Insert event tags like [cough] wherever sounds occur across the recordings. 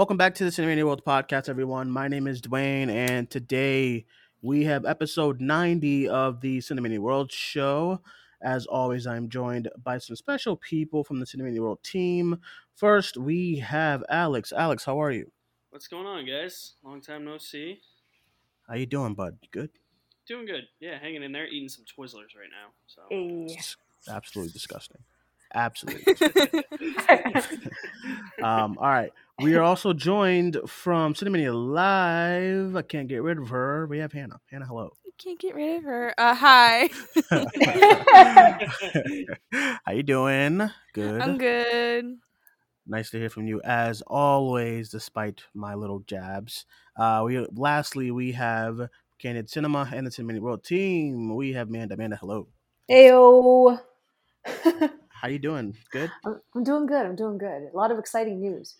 Welcome back to the Cinemania World Podcast, everyone. My name is Duane, and today we have episode 90 of the Cinemania World Show. As always, I'm joined by some special people from the Cinemania World team. First, we have Alex. Alex, how are you? What's going on, guys? Long time no see. How you doing, bud? You Good. Doing good. Yeah, hanging in there, eating some Twizzlers right now. So It's absolutely disgusting. Absolutely. [laughs] [laughs] um, all right. We are also joined from Cinemania Live. I can't get rid of her. We have Hannah. Hannah, hello. I can't get rid of her. Uh, hi. [laughs] How you doing? Good. I'm good. Nice to hear from you as always, despite my little jabs. Uh, we lastly we have Candid Cinema and the 10 Minute World team. We have Amanda. Amanda, hello. Ayo. How you doing? Good. I'm, I'm doing good. I'm doing good. A lot of exciting news.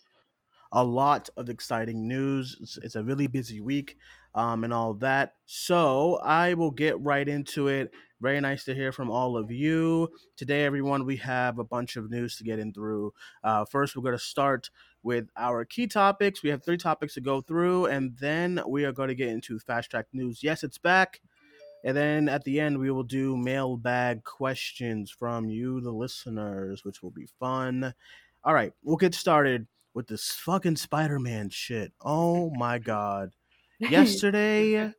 A lot of exciting news. It's, it's a really busy week um, and all that. So I will get right into it. Very nice to hear from all of you. Today, everyone, we have a bunch of news to get in through. Uh, first, we're going to start with our key topics. We have three topics to go through, and then we are going to get into fast track news. Yes, it's back. And then at the end, we will do mailbag questions from you, the listeners, which will be fun. All right, we'll get started with this fucking Spider Man shit. Oh my god. [laughs] Yesterday,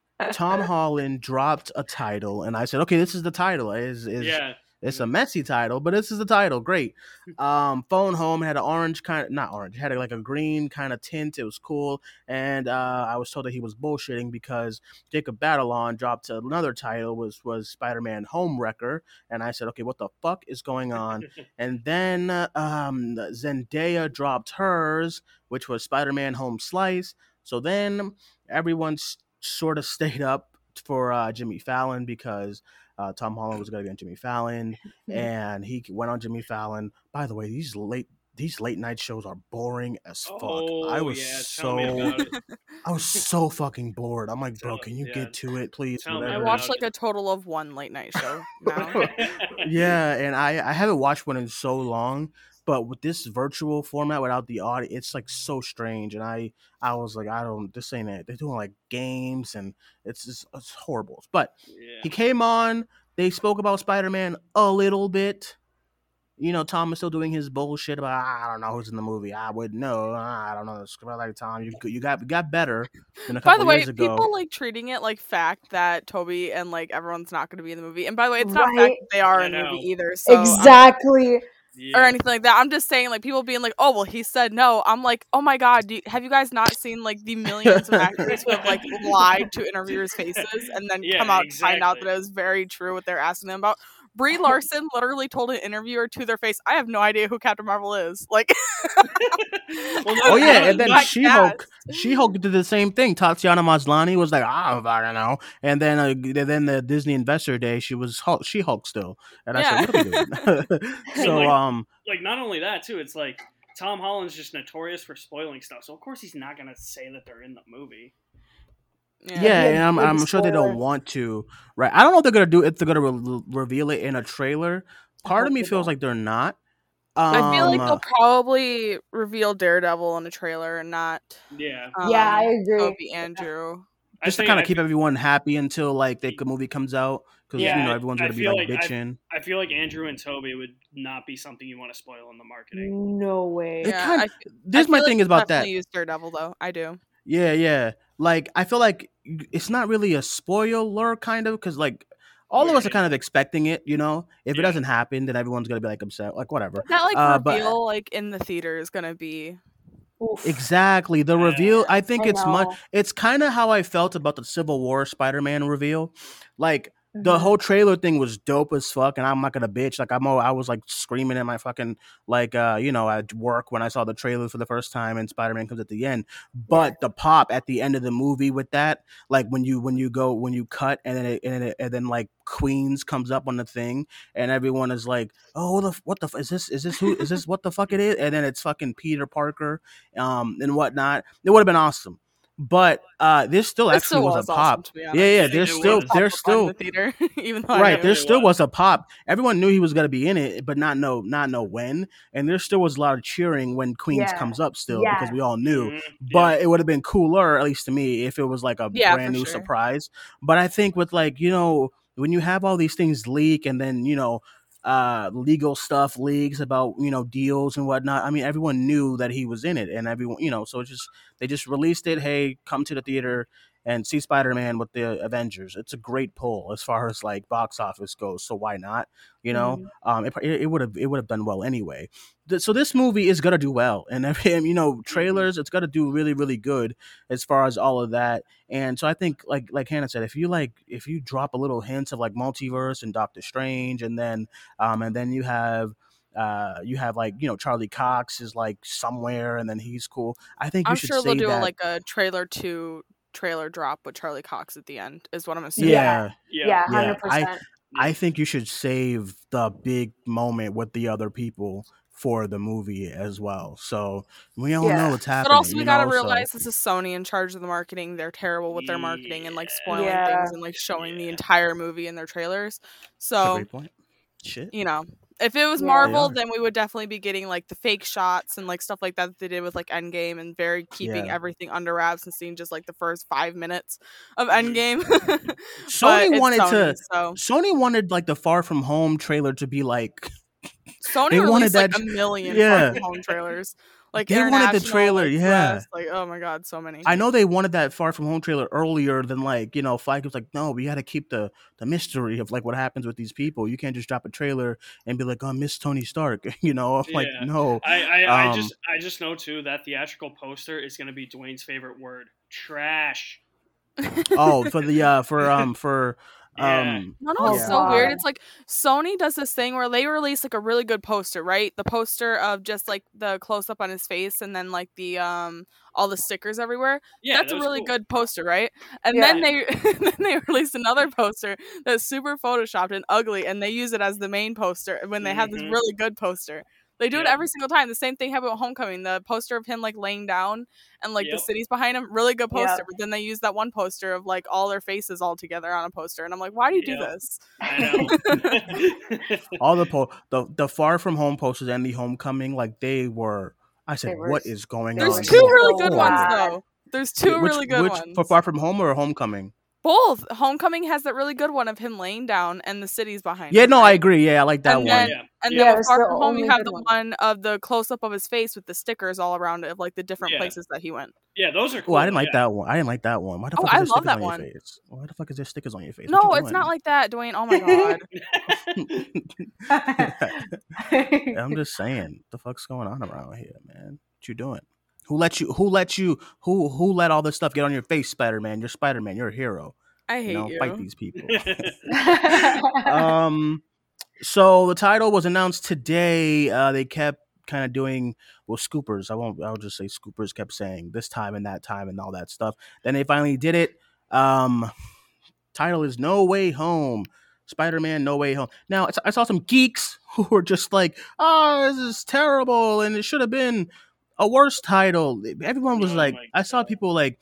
[laughs] Tom Holland dropped a title, and I said, okay, this is the title. Is is yeah, it's a messy title, but this is the title. Great. [laughs] Um, phone home had an orange kind of not orange, had like a green kind of tint. It was cool, and uh, I was told that he was bullshitting because Jacob Batalon dropped another title was was Spider Man Homewrecker, and I said, okay, what the fuck is going on? [laughs] and then um, Zendaya dropped hers, which was Spider Man Home Slice. So then everyone sort of stayed up for uh, Jimmy Fallon because uh, Tom Holland was going to be on Jimmy Fallon, [laughs] and he went on Jimmy Fallon. By the way, these late these late night shows are boring as fuck. Oh, I was yeah, so. [laughs] I was so fucking bored. I'm like, bro, can you yeah. get to it, please? I watched like a total of one late night show [laughs] now. yeah, and I I haven't watched one in so long, but with this virtual format without the audio, it's like so strange. And I I was like, I don't this ain't it. They're doing like games and it's just it's horrible. But yeah. he came on. They spoke about Spider Man a little bit. You know, Tom is still doing his bullshit about "Ah, I don't know who's in the movie. I would know. I don't know. It's like Tom, you you got you got better than a by couple the way, years ago. people like treating it like fact that Tobey and like everyone's not going to be in the movie. And by the way, it's not Right. fact that they are I in the movie either. So I'm- exactly. Yeah. or anything like that. I'm just saying, like people being like, "Oh, well, he said no." I'm like, "Oh my god, do you, have you guys not seen like the millions of actors who have like lied to interviewers' faces and then [laughs] Yeah, come out and find out that it was very true what they're asking them about?" Brie [laughs] Larson literally told an interviewer to their face, "I have no idea who Captain Marvel is." Like, [laughs] Well, Oh yeah, and then She Hulk, She Hulk did the same thing. Tatiana Maslany was like, I don't know, and then uh, then the Disney Investor Day, she was Hulk, She Hulk still, and I said, what are we doing? [laughs] so Like- um, like not only that too. It's like Tom Holland's just notorious for spoiling stuff, so of course he's not gonna say that they're in the movie. Yeah, be a and I'm I'm sure they don't want to, right? I don't know if they're gonna do if they're gonna re- reveal it in a trailer. Part of me feels don't. like they're not. Um, I feel like they'll probably reveal Daredevil in a trailer and not. Yeah, Um, yeah, I agree. Tobey Andrew. I just to kind of keep everyone happy until like the movie comes out because Yeah, you know everyone's I gonna be feel like, like I- bitching. I feel like Andrew and Tobey would not be something you want to spoil in the marketing. No way. Yeah, kinda- I, f- This I my feel thing like is about that. Use Daredevil though. I do. Yeah, yeah. Like I feel like it's not really a spoiler kind of because like all of us are kind of expecting it, you know. If it doesn't happen, then everyone's gonna be like upset, like whatever. That like Uh, but- reveal like in the theater is gonna be Oof. Exactly. The Yeah. reveal, I think I it's much it's kind of how I felt about the Civil War Spider-Man reveal. Like the Mhm. whole trailer thing was dope as fuck, and I'm not gonna bitch. Like I'm, all, I was like screaming in my fucking like, uh, you know, at work when I saw the trailer for the first time, and Spider Man comes at the end. But the pop at the end of the movie with that, like when you when you go when you cut and then it, and then, it, and then like Queens comes up on the thing, and everyone is like, oh, the, what the is this? Is this who? Is this what the fuck it is? And then it's fucking Peter Parker, um, and whatnot. It would have been awesome. But uh, this still It actually still was, was a awesome, pop. yeah, yeah. There's still there's still the theater, [laughs] even though right there really still was. was a pop everyone knew he was going to be in it but not know not know when and there still was a lot of cheering when queens Yeah. comes up still Yeah. because we all knew Mhm, yeah. but it would have been cooler at least to me if it was like a Yeah, brand new sure. surprise but i think with like you know when you have all these things leak and then you know uh legal stuff leagues about you know deals and whatnot. I mean everyone knew that he was in it and everyone you know so just they just released it. Hey come to the theater and see Spider-Man with the Avengers. It's a great pull as far as like box office goes. So why not? You know, um, it it would have it would have done well anyway. Th- So this movie is gonna do well, and [laughs] you know trailers, it's gonna do really really good as far as all of that. And so I think like like Hannah said, if you like if you drop a little hints of like multiverse and Doctor Strange, and then um and then you have uh you have like you know Charlie Cox is like somewhere, and then he's cool. I think you I'm should sure they'll do that. like a trailer two trailer drop with Charlie Cox at the end. Is what I'm assuming. yeah. yeah. Yeah, Yeah, hundred I- percent. I think you should save the big moment with the other people for the movie as well. So we all Yeah. know what's happening. But also, we gotta know, so- realize this is Sony in charge of the marketing. They're terrible with their marketing and like spoiling Yeah. things and like showing the entire movie in their trailers. That's a So great point. Shit. you know, if it was Yeah. Marvel, They are. then we would definitely be getting like the fake shots and like stuff like that, that they did with like Endgame and very keeping Yeah. everything under wraps and seeing just like the first five minutes of mm. Endgame. [laughs] Sony wanted Sony, to. so Sony wanted like the Far From Home trailer to be like Sony They wanted released like that a million yeah. Far From home trailers. Like They wanted the trailer, like, yeah. US, like oh my god, so many. I know they wanted that Far From Home trailer earlier than like you know Feige was like no we got to keep the the mystery of like what happens with these people. You can't just drop a trailer and be like oh Miss Tony Stark. [laughs] You know I'm like no. I, I, I Um, just I just know too that theatrical poster is going to be Duane's favorite word. Trash. [laughs] oh for the uh for um for Yeah. um No, no, Oh, it's so weird. It's like Sony does this thing where they release like a really good poster, right? The poster of just like the close up on his face and then like the um all the stickers everywhere. Yeah, that's that a really cool. good poster, right? And Yeah. [laughs] then they then they release another poster that's super photoshopped and ugly, and they use it as the main poster when they have this Mhm. really good poster. They do it every single time. The same thing happened with Homecoming. The poster of him like laying down and like Yep. the cities behind him, really good Yep. poster. But then they use that one poster of like all their faces all together on a poster, and I'm like, why do you do this? I know. [laughs] all the po- the the Far From Home posters and the Homecoming like they were. I said, They were what s- is going they There's on? were two so really good ones though. There's two which, really good which, ones. for Far From Home or Homecoming? Both. Homecoming has that really good one of him laying down and the city's behind Yeah, him. no, I agree. Yeah, I like that And one. then- yeah. And Yeah, then with Far the From Home, you have the one. one of the close up of his face with the stickers all around it of like the different Yeah. places that he went. Yeah, those are cool. Oh, I didn't like yeah. that one. I didn't like that one. Why the Oh, fuck is I there love stickers that on one. your face? Why the fuck is there stickers on your face? No, you it's not like that, Duane. Oh my [laughs] god. [laughs] I'm just saying, the fuck's going on around here, man? What you doing? Who let you? Who let you? Who who let all this stuff get on your face, Spider Man? You're Spider Man. You're a hero. I hate You know, you. fight these people. [laughs] um, so the title was announced today. Uh, they kept kind of doing well, scoopers. I won't. I'll just say scoopers kept saying this time and that time and all that stuff. Then they finally did it. Um, title is No Way Home. Spider Man No Way Home. Now I saw some geeks [laughs] who were just like, "Oh, this is terrible, and it should have been a worse title." Everyone was Oh like, I saw people like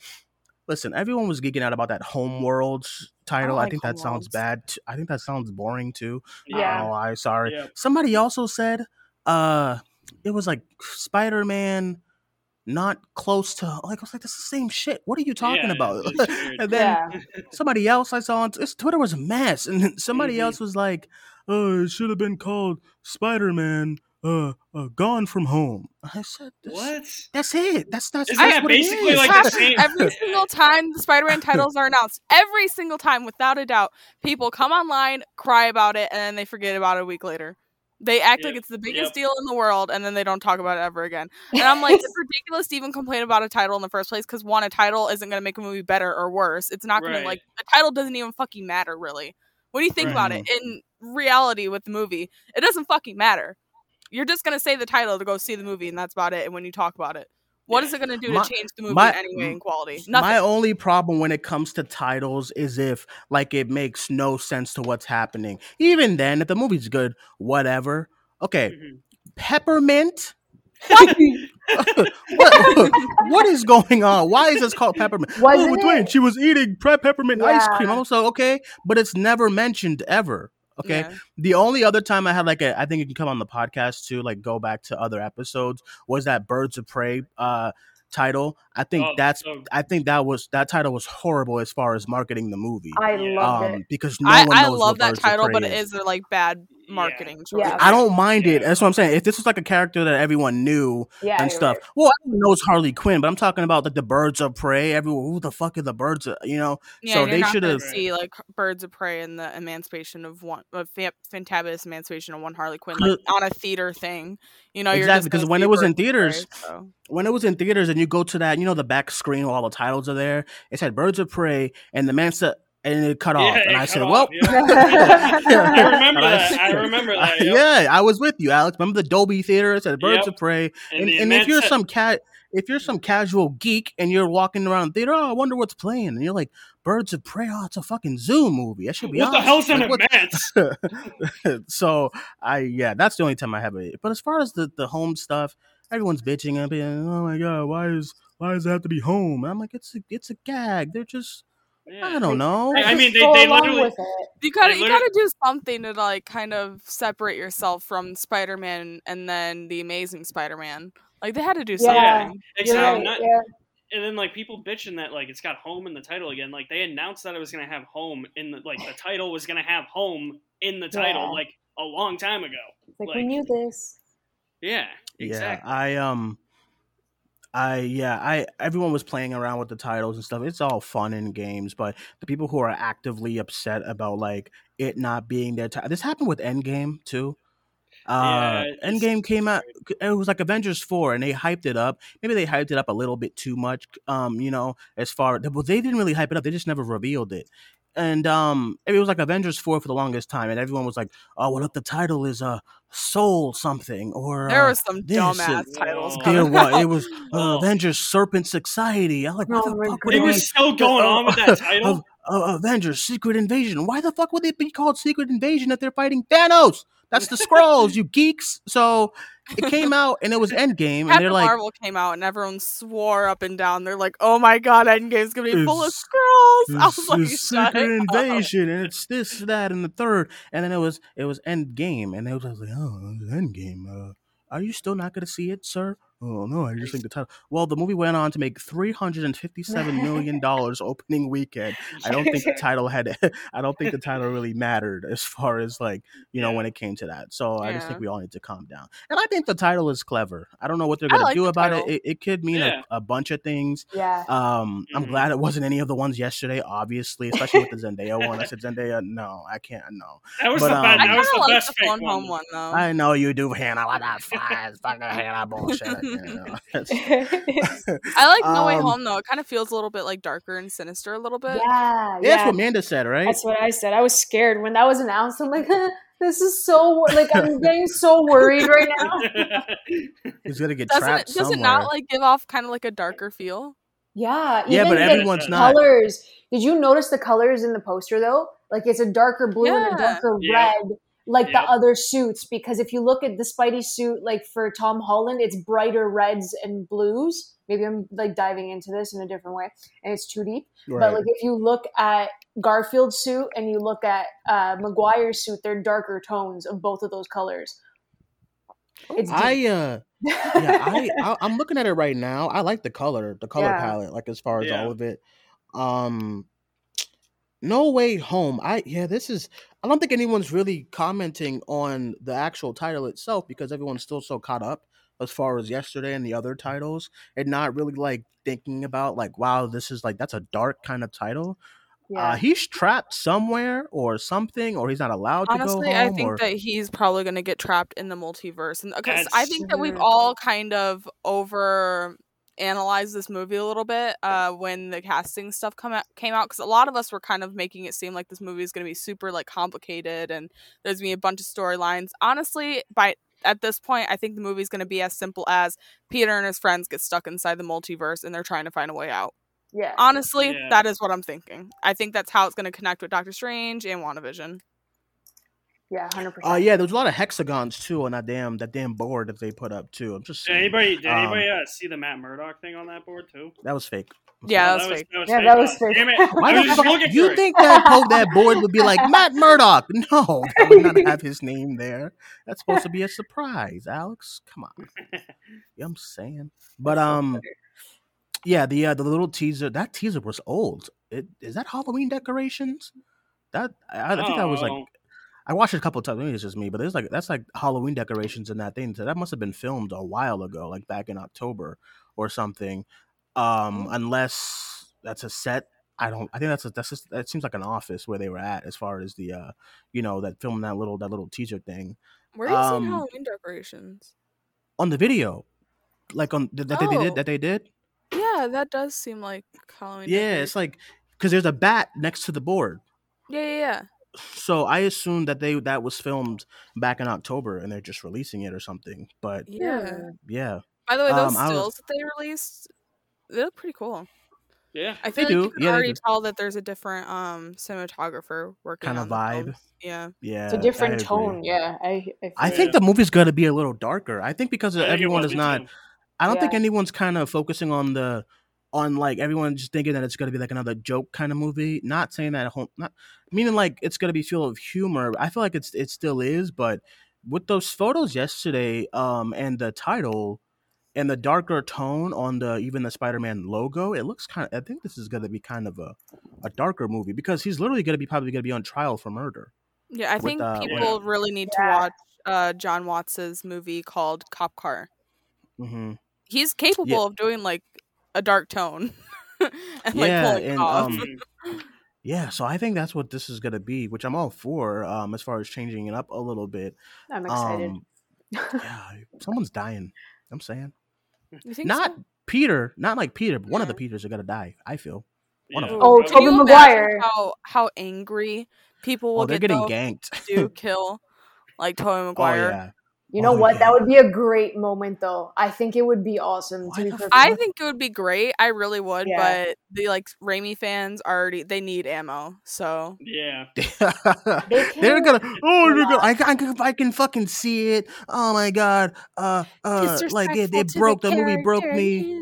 listen, everyone was geeking out about that Homeworlds title. I, like think that sounds bad. t- I think that sounds boring too. Yeah. Oh, I sorry. Yeah. Somebody also said uh it was like Spider-Man not close to like I was like, that's the same shit. What are you talking Yeah, about? [laughs] and then yeah. somebody else I saw on it's, Twitter was a mess. And somebody Mhm. else was like, Oh, it should have been called Spider-Man uh, uh Gone from Home. I said "That's- What? That's it. That's that's, Isn't that's that it basically is. like the same- [laughs] every single time the Spider-Man [laughs] titles are announced. Every single time, without a doubt, people come online, cry about it, and then they forget about it a week later. They act like it's the biggest yep. deal in the world, and then they don't talk about it ever again. [laughs] And I'm like, it's ridiculous to even complain about a title in the first place because one, a title isn't going to make a movie better or worse. It's not going Right. to like the title doesn't even fucking matter really. What do you think about it, Right. in reality with the movie, it doesn't fucking matter. You're just gonna say the title to go see the movie, and that's about it. And when you talk about it, what is it gonna do My- to change the movie my- in in quality? Nothing. My only problem when it comes to titles is if like it makes no sense to what's happening. Even then, if the movie's good, whatever. Okay, Mhm. peppermint. what, [laughs] [laughs] what is going on? Why is this called peppermint? Wasn't oh, Duane, it? she was eating pre- peppermint ice Yeah. cream. Also, okay, but it's never mentioned ever. Okay, Yeah. the only other time I had like a, I think you can come on the podcast too, like go back to other episodes, was that Birds of Prey uh title. I think Oh, that's so- I think that was that title was horrible as far as marketing the movie. I Um, it. because no I, one I love what that title, but it is a like bad marketing choice. Yeah. I don't mind it. That's what I'm saying. If this was like a character that everyone knew Yeah, and stuff, right. well, everyone knows Harley Quinn, but I'm talking about like the Birds of Prey. Everyone, who the fuck are the Birds? Of, you know, Yeah, so you're they should have. see like Birds of Prey and the Emancipation of one, of Fantabulous Emancipation of one Harley Quinn, like on a theater thing. You know, Exactly, because when it was in Birds of Prey, theaters, so. when it was in theaters and you go to that, you know, the back screen where all the titles are there, it said Birds of Prey and the man said, and it cut off. Yeah, And I said, off, well, yeah. [laughs] I remember I that. I remember that. [laughs] yep. yeah, I was with you, Alex. Remember the Dolby Theater? It said Birds Yep. of Prey. And And, and if you're some cat, if you're some casual geek and you're walking around the theater, oh, I wonder what's playing. And you're like, Birds of Prey, oh, it's a fucking zoo movie. That should be What the awesome. hell's an Like, what- advance? [laughs] so I yeah, that's the only time I have it. But as far as the the home stuff, everyone's bitching and being, oh my god, why is why does it have to be home? And I'm like, it's a, it's a gag. They're just I don't know. I mean, they- they literally you gotta, Like, you gotta do something to like kind of separate yourself from Spider-Man and then the Amazing Spider-Man. Like they had to do something. You're Except not, yeah. and then like people bitching that like it's got home in the title again. Like they announced that it was gonna have home in the like the title was gonna have home in the title Yeah. like a long time ago. Like, Like- we knew this. Yeah, exactly. Yeah, I um, I yeah, I everyone was playing around with the titles and stuff. It's all fun and games, but the people who are actively upset about like it not being their time. This happened with Endgame too. Uh, Yeah, Endgame came out. It was like Avengers four, and they hyped it up. Maybe they hyped it up a little bit too much. Um, you know, as far well, they didn't really hype it up. They just never revealed it. And um, it was like Avengers four for the longest time, and everyone was like, "Oh, well, if the title is uh, Soul something or There uh, some this dumbass and- titles Oh. there was it was [laughs] uh, Oh. Avengers Serpent Society. I'm like, why Oh the fuck It it was be still going on with that [laughs] title. uh, Avengers Secret Invasion? Why the fuck would it be called Secret Invasion if they're fighting Thanos? That's the Skrulls, you geeks. So it came out and it was [laughs] Endgame, and Captain they're like, Marvel came out and everyone swore up and down. They're like, "Oh my god, Endgame's gonna be full of Skrulls." [laughs] I was like, it's "Shut secret up." invasion, and it's this, that, and the third, and then it was it was end game, and they was like, oh, Endgame. Uh, are you still not going to see it, sir? Oh no, I just think the title. [laughs] Well, the movie went on to make three hundred and fifty-seven million [laughs] dollars opening weekend. I don't think the title had. [laughs] I don't think the title really mattered as far as like you know when it came to that. So I just think we all need to calm down. And I think the title is clever. I don't know what they're I going like to do the about it. it. It could mean Yeah. a, a bunch of things. Yeah. Um, I'm Mhm. glad it wasn't any of the ones yesterday, obviously, especially with the Zendaya one. I said Zendaya, no, I can't, no. That was But, the um, best. I That kind was of the like best the fake phone one. home one though. I know you do, Hannah. What that flies, fucking Hannah bullshit. You [laughs] [laughs] I like No Way Um, Home though. It kind of feels a little bit like darker and sinister a little bit. yeah, yeah, yeah. that's what Amanda said, right? That's what I said. I was scared when that was announced. I'm like, this is so like I'm [laughs] getting so worried right now. He's gonna get Doesn't it, trapped does it not like give off kind of like a darker feel? Yeah, yeah, but the everyone's not. colors. Did you notice the colors in the poster though? Like it's a darker blue and a darker Yep. red, like Yep. the other suits. Because if you look at the Spidey suit, like for Tom Holland, it's brighter reds and blues. Maybe I'm like diving into this in a different way, and it's too deep. But like if you look at Garfield's suit and you look at uh, Maguire's suit, they're darker tones of both of those colors. It's deep. I uh yeah, I, I I'm looking at it right now. I like the color, the color Yeah. palette, like as far as Yeah. all of it. Um No Way Home. I yeah, this is I don't think anyone's really commenting on the actual title itself because everyone's still so caught up as far as yesterday and the other titles and not really like thinking about like wow, this is like that's a dark kind of title. yeah. Uh he's trapped somewhere or something or he's not allowed to go Honestly, home I think or that he's probably going to get trapped in the multiverse, and because I think that we've all kind of over analyze this movie a little bit uh when the casting stuff come out, came out because a lot of us were kind of making it seem like this movie is going to be super like complicated and there's going to be a bunch of storylines. Honestly by at this point i think the movie's going to be as simple as peter and his friends get stuck inside the multiverse and they're trying to find a way out. Yeah. honestly Yeah. that is what i'm thinking. I think that's how it's going to connect with doctor strange and wandavision Yeah, hundred percent. Uh, yeah, there was a lot of hexagons too on that damn that damn board that they put up too. I'm just Did saying. anybody did Um, anybody uh, see the Matt Murdock thing on that board too? that was fake. yeah Oh, that was fake Yeah, that was Oh, fake. [laughs] Why the fuck? You it. think that po- that board would be like Matt Murdock? [laughs] No, that would not have his name there. That's supposed to be a surprise, Alex. Come on. [laughs] You know I'm saying, but um, yeah, the uh, the little teaser that teaser was old. It is that Halloween decorations. That I, I think I was like Oh. I watched it a couple of times. Maybe it's just me, but there's like that's like Halloween decorations and that thing. So that must have been filmed a while ago, like back in October or something. Um, unless that's a set. I don't. I think that's a, that's just that seems like an office where they were at as far as the uh, you know, that filming that little that little teaser thing where are you Um, seeing halloween decorations on the video, like on that, that they Oh. did that they did. yeah that does seem like halloween Yeah, it's like because there's a bat next to the board. yeah yeah yeah So I assumed that they that was filmed back in October and they're just releasing it or something. But yeah yeah, by the way those Um, I was- stills that they released they look pretty cool Yeah. I They feel like do. you can Yeah, they already tell that there's a different um cinematographer working Kinda vibe. films. Yeah. yeah, it's a different agree. tone. Yeah, I. I, I think you. the movie's gonna be a little darker. I think because I think everyone is not. too. I don't think anyone's kind of focusing on the on like everyone's just thinking that it's gonna be like another joke kind of movie. Not saying that home, not meaning like it's gonna be full of humor. I feel like it's it still is, but with those photos yesterday, um, and the title and the darker tone on the even the Spider-Man logo, it looks kind of. I think this is gonna be kind of a a darker movie because he's literally gonna be probably gonna be on trial for murder. Yeah, I With, think uh, people really need to watch uh Jon Watts's movie called Cop Car. hmm He's capable of doing like a dark tone [laughs] and like Yeah, pulling and, off. um, [laughs] Yeah, so I think that's what this is gonna be, which I'm all for. Um, as far as changing it up a little bit. I'm excited. Um, yeah, someone's dying. I'm saying not so? Peter, not like Peter, but one of the Peters are gonna die. I feel. One of them. Oh, Can Tobey Maguire. How how angry people will Oh, they're get getting ganked. if they do [laughs] kill like Tobey oh Maguire. yeah. You know Oh, what? yeah. That would be a great moment, though. I think it would be awesome. Why to be the perfect. I think it would be great. I really would, Yeah. but the like Raimi fans already they need ammo. So Yeah. [laughs] they're can't gonna. Oh, do they're gonna. that. I, can- I can fucking see it. Oh my god. Uh, uh, like it, it broke. The movie broke me.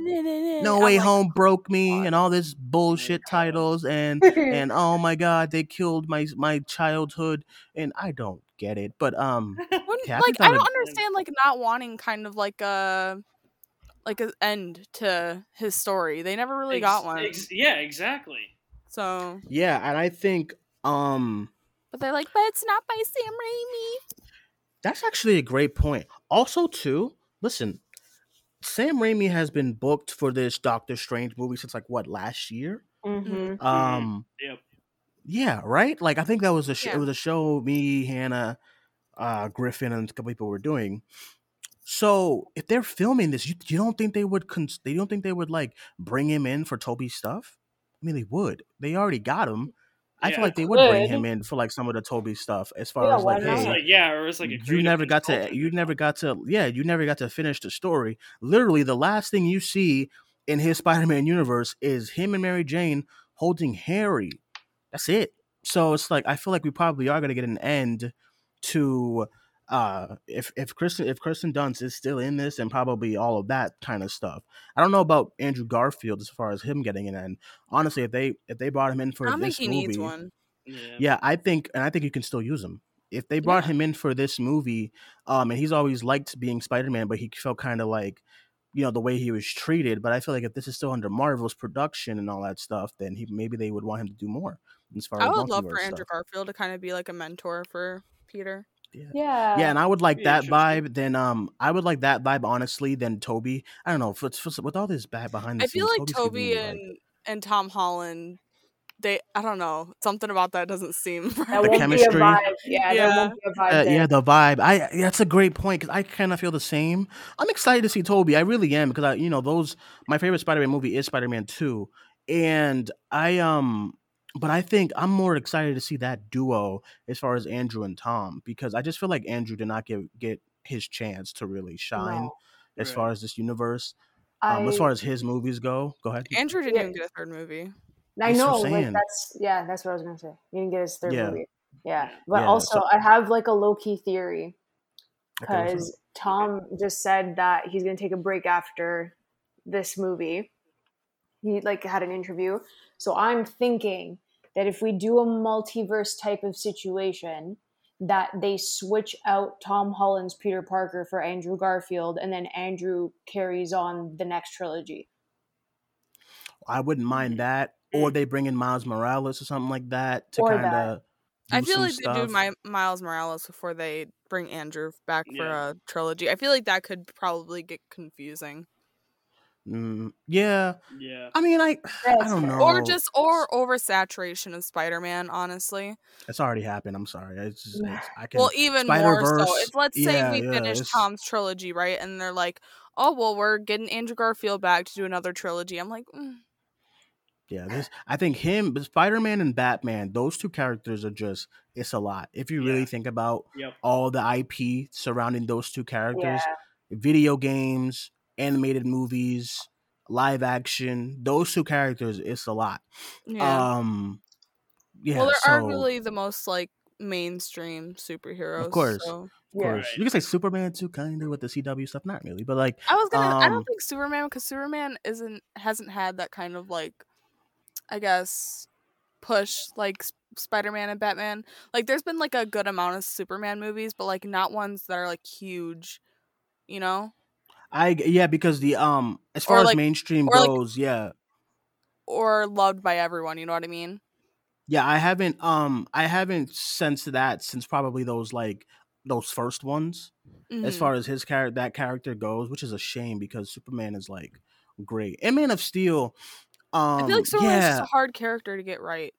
No Way like, Home broke me, and all this bullshit titles, and [laughs] and oh my god, they killed my my childhood, and I don't get it. But um, Wouldn't- Yeah, like think I don't would- understand like not wanting kind of like a like an end to his story. They never really got one. ex- yeah, exactly. so, yeah, and I think um, but they're like, but it's not by Sam Raimi. that's actually a great point. Also, too, listen, Sam Raimi has been booked for this Doctor Strange movie since like what last year. Mhm. Um, Yep. yeah, right. Like I think that was a sh- Yeah. it was a show me, Hannah, uh, Griffin, and a couple people were doing. So if they're filming this, you, you don't think they would cons- they don't think they would like bring him in for Tobey's stuff? I mean, they would. They already got him. I feel like they would bring him in for like some of the Tobey stuff. As far Yeah, as like, It was not? hey, like yeah, or it was like a you never got to you never got to yeah you never got to finish the story literally the last thing you see in his [laughs] spider-man universe is him and mary jane holding harry that's it so it's like i feel like we probably are going to get an end to uh if if kirsten if kirsten dunst is still in this and probably all of that kind of stuff i don't know about andrew garfield as far as him getting an end honestly if they if they brought him in for I don't think this he movie needs one. Yeah. yeah, I think, and I think you can still use him. If they brought Yeah. him in for this movie, um, and he's always liked being Spider Man, but he felt kind of like, you know, the way he was treated. But I feel like if this is still under Marvel's production and all that stuff, then he maybe they would want him to do more as far as I as would love for Andrew stuff. Garfield to kind of be like a mentor for Peter. Yeah. Yeah, and I would like that vibe. Then, um, I would like that vibe honestly. Than Tobey, I don't know. For, for, with all this bad behind the I scenes, feel like Tobey's Tobey me, like- and and Tom Holland they I don't know something about that doesn't seem [laughs] That right. The chemistry. be a vibe. Yeah, Yeah. there won't be a vibe Uh, yeah, the vibe. I yeah, that's a great point because I kind of feel the same. I'm excited to see Tobey. I really am because I, you know, those my favorite Spider-Man movie is Spider-Man Two, and I um, but I think I'm more excited to see that duo as far as Andrew and Tom because I just feel like Andrew did not get get his chance to really shine No. as Right. far as this universe. Um, as far as his movies go, go ahead. Andrew didn't Yeah. even get a third movie. I That's know, like that's yeah, that's what I was gonna say. You didn't get his third Yeah. movie. Yeah, but Yeah, also so- I have like a low key theory Okay, what's up? because Tom just said that he's gonna take a break after this movie. He like had an interview, so I'm thinking that if we do a multiverse type of situation, that they switch out Tom Holland's Peter Parker for Andrew Garfield, and then Andrew carries on the next trilogy. I wouldn't mind mm. that, or they bring in Miles Morales or something like that to kind of. I feel like stuff. they do my, Miles Morales before they bring Andrew back for a trilogy. I feel like that could probably get confusing, Mm, yeah, Yeah. I mean, I I don't know. or just or oversaturation of Spider-Man. Honestly, it's already happened. I'm sorry. It's, just, it's I can. well, even more so. If let's say yeah, we yeah, finish it's- Tom's trilogy, right, and they're like, "Oh, well, we're getting Andrew Garfield back to do another trilogy." I'm like, mm, Yeah, this. I think him, Spider-Man and Batman. Those two characters are just. It's a lot. If you really Yeah. think about Yep. all the IP surrounding those two characters, Yeah. video games, animated movies, live action. Those two characters. It's a lot. yeah. Um. Yeah. well, they're so, arguably the most like mainstream superheroes. course. so- Of Yeah. course, Right. you can say Superman too, kind of with the CW stuff. Not really, but like I was gonna. I Um, don't think Superman because Superman isn't hasn't had that kind of like, I guess, push like Spider Man and Batman. Like, there's been like a good amount of Superman movies, but like not ones that are like huge. You know, I yeah because the um as far Or, as mainstream or, like- goes, yeah, or loved by everyone. You know what I mean? yeah. I haven't um I haven't sensed that since probably those like those first ones. As Mhm. far as his character that character goes, which is a shame because Superman is like great and Man of Steel. Um, I feel like Superman's yeah, just a hard character to get right.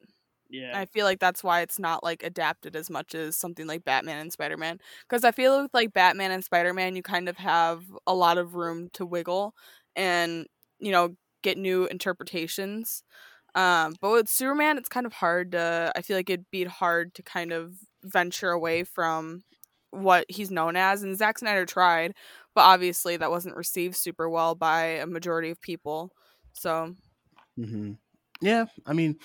Yeah. I feel like that's why it's not like adapted as much as something like Batman and Spider Man. Because I feel with like Batman and Spider Man, you kind of have a lot of room to wiggle and you know get new interpretations. Um, but with Superman, it's kind of hard to. I feel like it'd be hard to kind of venture away from what he's known as. And Zack Snyder tried, but obviously that wasn't received super well by a majority of people. So hmm yeah. I mean,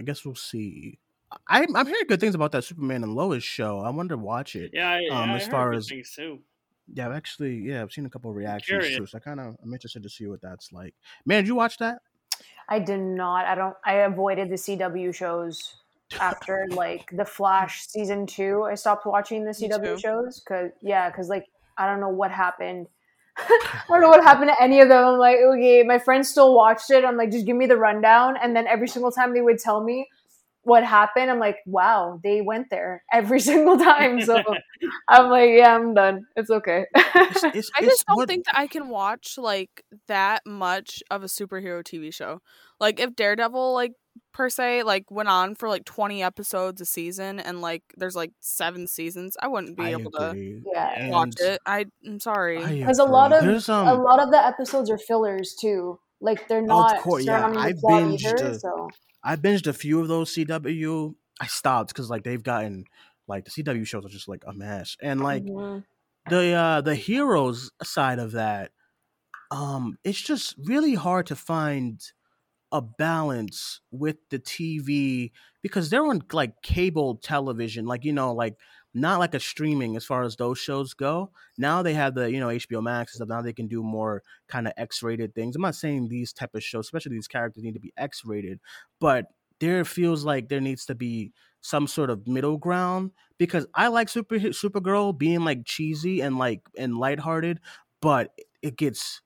I guess we'll see. I, I'm hearing good things about that Superman and Lois show. I want to watch it. Yeah. I, um, I as heard far good as- things too. Yeah, I've actually, yeah, I've seen a couple of reactions too. So I kind of, I'm interested to see what that's like. Man, did you watch that? I did not. I don't. I avoided the CW shows after like the Flash season two. I stopped watching the CW shows because yeah, because like I don't know what happened. I don't know what happened to any of them. I'm like, okay, my friends still watched it. I'm like, just give me the rundown. And then every single time they would tell me what happened, I'm like, wow, they went there every [laughs] single time. So [laughs] I'm like, yeah, I'm done. It's okay. It's, [laughs] it's, I just don't what- think that I can watch like that much of a superhero TV show. Like if Daredevil like per se like went on for like 20 episodes a season and like there's like 7 seasons, I wouldn't be I able to yeah. watch And it. I I'm sorry. Because a lot of um, a lot of the episodes are fillers too. Like they're Of not course, yeah. I the binged either. the- So I binged a few of those CW. I stopped because like they've gotten like the CW shows are just like a mess, and like Mhm. the uh the heroes side of that, um, it's just really hard to find a balance with the TV because they're on like cable television, like you know, like not like a streaming as far as those shows go. Now they have the you know HBO Max and stuff. Now they can do more kind of X-rated things. I'm not saying these type of shows, especially these characters, need to be X-rated, but there feels like there needs to be some sort of middle ground because I like Super Supergirl being like cheesy and like and lighthearted, but it gets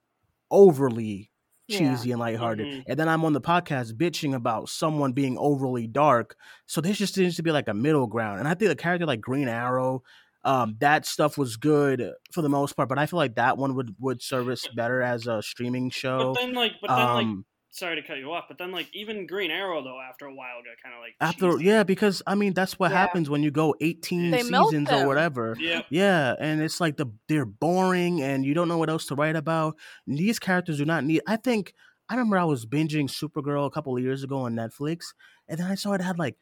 overly Yeah. cheesy and lighthearted. Mhm. And then I'm on the podcast bitching about someone being overly dark. So there just needs to be like a middle ground. And I think a character like Green Arrow, um, that stuff was good for the most part, but I feel like that one would would service better as a streaming show. But then, like, but then, like, Um, sorry to cut you off, but then like even Green Arrow though, after a while, got kind of like After cheesy. yeah, because I mean that's what Yeah. happens when you go 18 They seasons or whatever. Yeah. Yeah, and it's like the they're boring and you don't know what else to write about. These characters do not need I think I remember I was binging Supergirl a couple of years ago on Netflix and then I saw it had like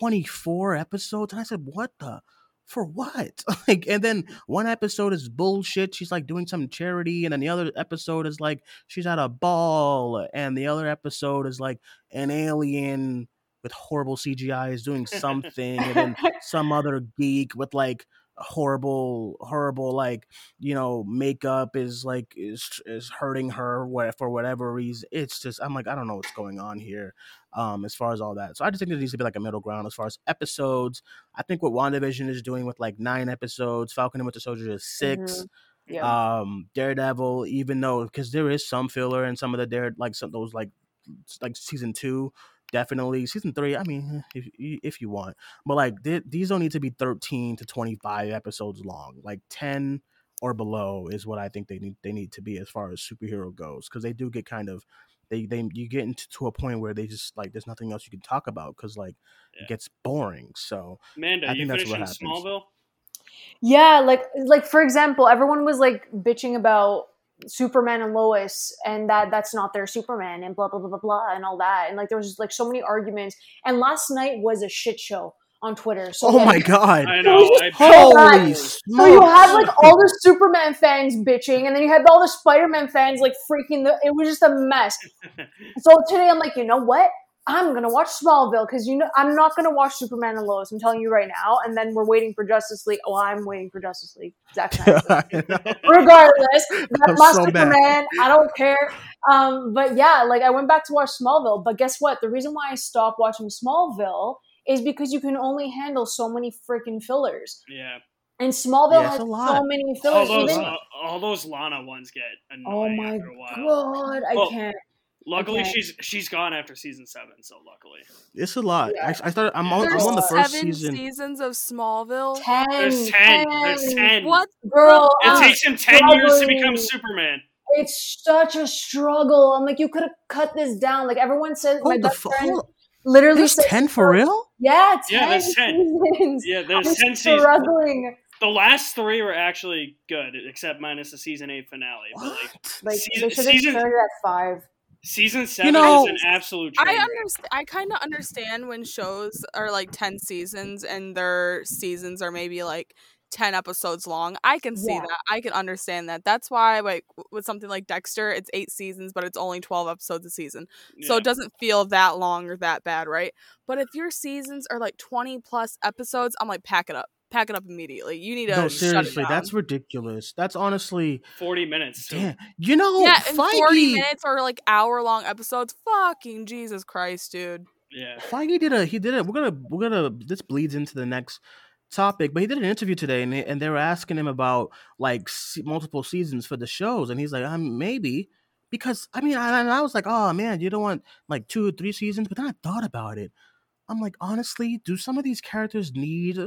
24 episodes and I said, "What the for what?" [laughs] like and then one episode is bullshit. She's like doing some charity and then the other episode is like she's at a ball and the other episode is like an alien with horrible CGI is doing something and then [laughs] some other geek with like horrible horrible like you know makeup is like is is hurting her for whatever reason it's just i'm like i don't know what's going on here um as far as all that so i just think there needs to be like a middle ground as far as episodes i think what wandavision is doing with like nine episodes falcon and winter soldier is 6 Yeah. um daredevil even though because there is some filler in some of the dare like some those like like season two definitely season three i mean if, if you want but like th- these don't need to be 13 to 25 episodes long like 10 or below is what i think they need they need to be as far as superhero goes because they do get kind of they they you get into to a point where they just like there's nothing else you can talk about because like Yeah. it gets boring so Amanda, I you think that's what happens. Smallville? Yeah, like like for example, everyone was like bitching about Superman and Lois and that that's not their Superman and blah blah blah blah blah and all that and like there was just like so many arguments and last night was a shit show on Twitter. So oh my god I know. I just so holy So you smokes. had like all the Superman fans bitching, and then you had all the Spider Man fans like freaking. The, it was just a mess. [laughs] So today I'm like, you know what? I'm gonna watch Smallville because you know I'm not gonna watch Superman and Lois. I'm telling you right now. And then we're waiting for Justice League. Oh, I'm waiting for Justice League. Zack [laughs] Regardless, [laughs] that's I'm my so mad. Superman. I don't care. Um, but yeah, like I went back to watch Smallville. But guess what? The reason why I stopped watching Smallville is because you can only handle so many freaking fillers. yeah. And Smallville Yeah, has so lot. many All fillers. those, Even, uh, all those Lana ones get annoying. oh my after a while. god, I Well, can't. Luckily, Okay. she's she's gone after season seven, so luckily. it's a lot Yeah. I, I started i'm on, I'm on the first seven season seasons of Smallville. Ten, There's ten. There's ten. What? Girl, It I'm takes him ten years to become. Superman. It's such a struggle. I'm like, you could have cut this down. Like everyone says, my hold the best fu- friend literally there's said, 10 for real Yeah, ten Yeah, there's 10. seasons. Yeah, there's I'm 10 seasons. struggling. The last three were actually good, except minus the season eight finale. But like what Like Season- they should have started at five. Season seven you know- is an absolute. I train wreck. understand. I kind of understand when shows are like ten seasons and their seasons are maybe like ten episodes long. I can see Yeah. that. I can understand that. That's why, like with something like Dexter, it's eight seasons, but it's only twelve episodes a season, so it doesn't feel that long or that bad, right? But if your seasons are like twenty plus episodes, I'm like, pack it up, pack it up immediately. You need to no shut it seriously that's ridiculous that's honestly forty minutes. Too. damn you know yeah, and Feige, forty minutes or like hour long episodes. Fucking Jesus Christ, dude. Yeah. Feige did a he did it. We're gonna we're gonna this bleeds into the next topic, but he did an interview today, and they, and they were asking him about like multiple seasons for the shows, and he's like, i'm maybe because I mean, I, and I was like, oh man, you don't want like two or three seasons, but then I thought about it. I'm like, honestly, do some of these characters need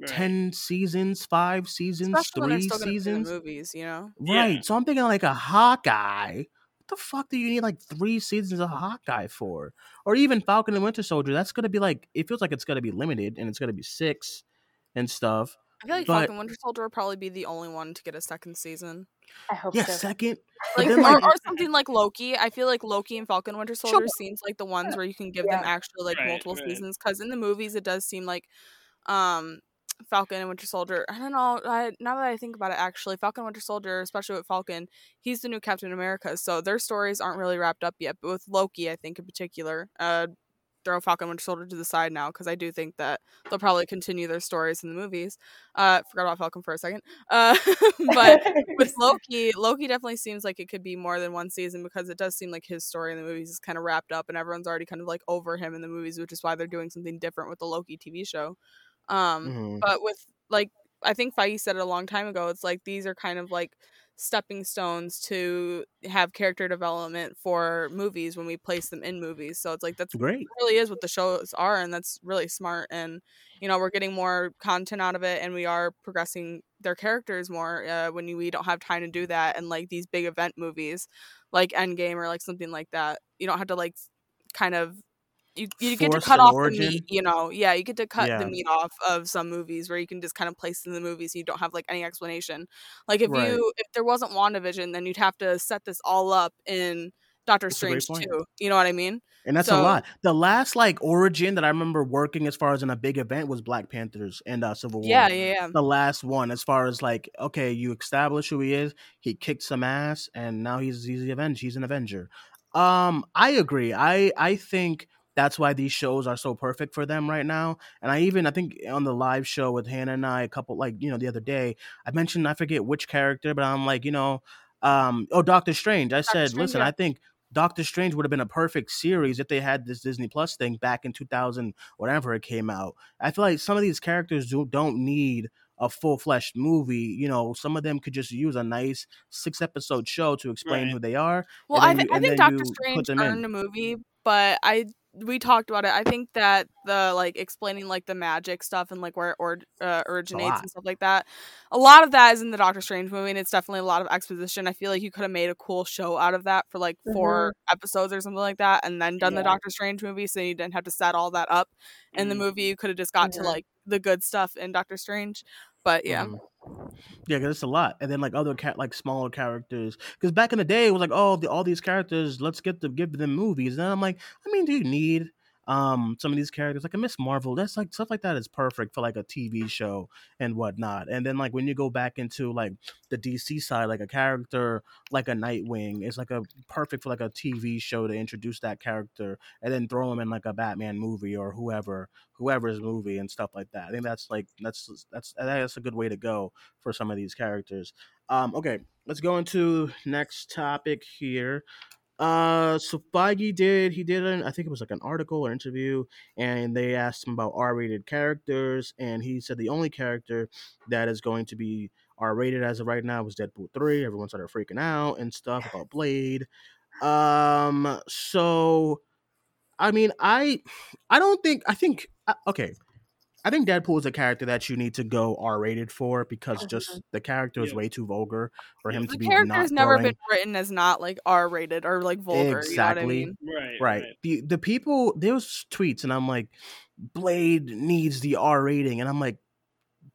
Right. ten seasons, five seasons, Especially three still gonna be in seasons? movies, you know. Yeah. Right. So I'm thinking like a Hawkeye. What the fuck do you need like three seasons of Hawkeye for? Or even Falcon and Winter Soldier. That's gonna be like it feels like it's gonna be limited and it's gonna be six and stuff. I feel like But- Falcon Winter Soldier will probably be the only one to get a second season. I hope Yeah, so. second. Like, then or, or something like Loki. I feel like Loki and Falcon Winter Soldier Sure. seems like the ones where you can give Yeah. them actually like Right, multiple right. seasons. Because in the movies, it does seem like um Falcon and Winter Soldier. I don't know. I, now that I think about it, actually, Falcon Winter Soldier, especially with Falcon, he's the new Captain America. So their stories aren't really wrapped up yet. But with Loki, I think in particular, uh, throw Falcon Winter Soldier to the side now because I do think that they'll probably continue their stories in the movies. Uh, forgot about Falcon for a second. Uh, [laughs] but with [laughs] Loki, Loki definitely seems like it could be more than one season because it does seem like his story in the movies is kind of wrapped up and everyone's already kind of like over him in the movies, which is why they're doing something different with the Loki TV show. Um, Mhm. but with like I think Feige said it a long time ago. It's like these are kind of like stepping stones to have character development for movies when we place them in movies. So it's like that's Great. really is what the shows are and that's really smart and you know we're getting more content out of it and we are progressing their characters more uh, when you, we don't have time to do that and like these big event movies like endgame or like something like that you don't have to like kind of you, you get to cut off origin. the meat you know yeah you get to cut Yeah. the meat off of some movies where you can just kind of place in the movies and you don't have like any explanation like if Right. you if there wasn't wandavision then you'd have to set this all up in doctor That's strange too you know what i mean And that's a lot. The last like origin that I remember working as far as in a big event was Black Panthers and uh, Civil War. yeah yeah yeah The last one, as far as like, okay, you establish who he is. He kicked some ass, and now he's he's the Avenger. He's an Avenger. Um, I agree. I I think that's why these shows are so perfect for them right now. And I even I think on the live show with Hannah and I, a couple like you know the other day, I mentioned I forget which character, but I'm like you know, um, oh Doctor Strange. I said, Strange, listen, yeah. I think Doctor Strange would have been a perfect series if they had this Disney Plus thing back in 2000, whenever it came out. I feel like some of these characters do, don't need a full fledged movie. You know, some of them could just use a nice six episode show to explain Right. who they are. Well, and I, then th- you- I think Doctor Strange them in. earned a movie, but I we talked about it. I think that the like explaining like the magic stuff and like where it or, uh, originates and stuff like that. A lot of that is in the Doctor Strange movie, and it's definitely a lot of exposition. I feel like you could have made a cool show out of that for like 4 episodes or something like that, and then done the Mm-hmm. Doctor Strange movie, so you didn't have to set all that up in the Mhm. movie. You could have just got to Mhm. like the good stuff in Doctor Strange. But yeah, Mhm. Yeah, because it's a lot, and then like other cat like smaller characters. Because back in the day, it was like, oh, the, all these characters, let's get them, give them movies. And I'm like, I mean, do you need um some of these characters like a Miss Marvel? That's like stuff like that is perfect for like a TV show and whatnot. And then like when you go back into like the DC side, like a character like a Nightwing is like a perfect for like a TV show to introduce that character and then throw him in like a Batman movie or whoever whoever's movie and stuff like that. I think that's like that's that's that's a good way to go for some of these characters. Um, okay, let's go into next topic here. Uh, so Feige did he did an I think it was like an article or interview, and they asked him about R-rated characters, and he said the only character that is going to be R-rated as of right now was Deadpool three. Everyone started freaking out and stuff about Blade. Um, so I mean, I I don't think I think uh, okay. I think Deadpool is a character that you need to go R rated for because just uh-huh. the character is Yeah. way too vulgar for him the to be The character not has never throwing. been written as not like R rated or like vulgar. Exactly. You know what I mean? Right. right. The the people there's tweets and I'm like, Blade needs the R rating, and I'm like,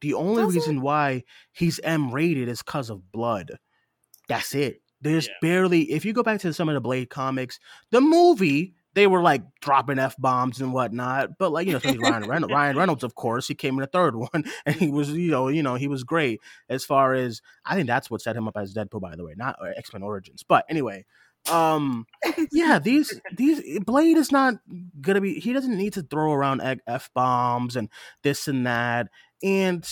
the only Does it? reason why he's M rated is because of blood. That's it. There's Yeah. barely if you go back to some of the Blade comics, the movie they were like dropping f bombs and whatnot, but like you know, Ryan Reynolds, [laughs] Ryan Reynolds, of course, he came in the third [laughs] one, and he was you know you know he was great as far as I think that's what set him up as Deadpool, by the way, not X Men Origins. But anyway, um, [laughs] yeah, these these Blade is not gonna be. He doesn't need to throw around f bombs and this and that, and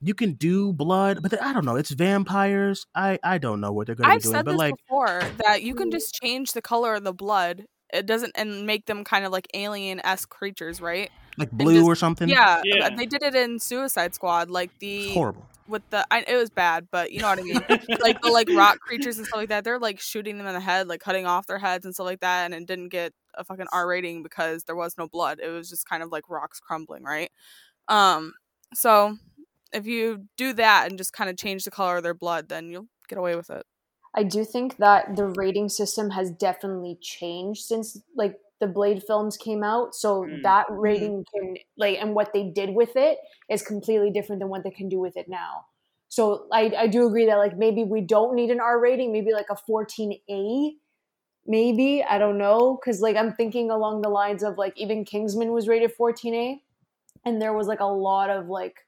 you can do blood, but I don't know. It's vampires. I I don't know what they're gonna I've be doing, said but this like before that you can just change the color of the blood. It doesn't and make them kind of like alien esque creatures, right? like blue just- or something. Yeah, Yeah. they did it in Suicide Squad. Like it's the horrible. with the I, it was bad, but you know what I mean. [laughs] like the like rock creatures and stuff like that. They're like shooting them in the head, like cutting off their heads and stuff like that, and it didn't get a fucking R rating because there was no blood. It was just kind of like rocks crumbling, right? Um, so if you do that and just kind of change the color of their blood, then you'll get away with it. I do think that the rating system has definitely changed since like the Blade films came out. So Mm. that rating can like and what they did with it is completely different than what they can do with it now. So I I do agree that like maybe we don't need an R rating, maybe like a 14A maybe, I don't know cuz like I'm thinking along the lines of like even Kingsman was rated 14A and there was like a lot of like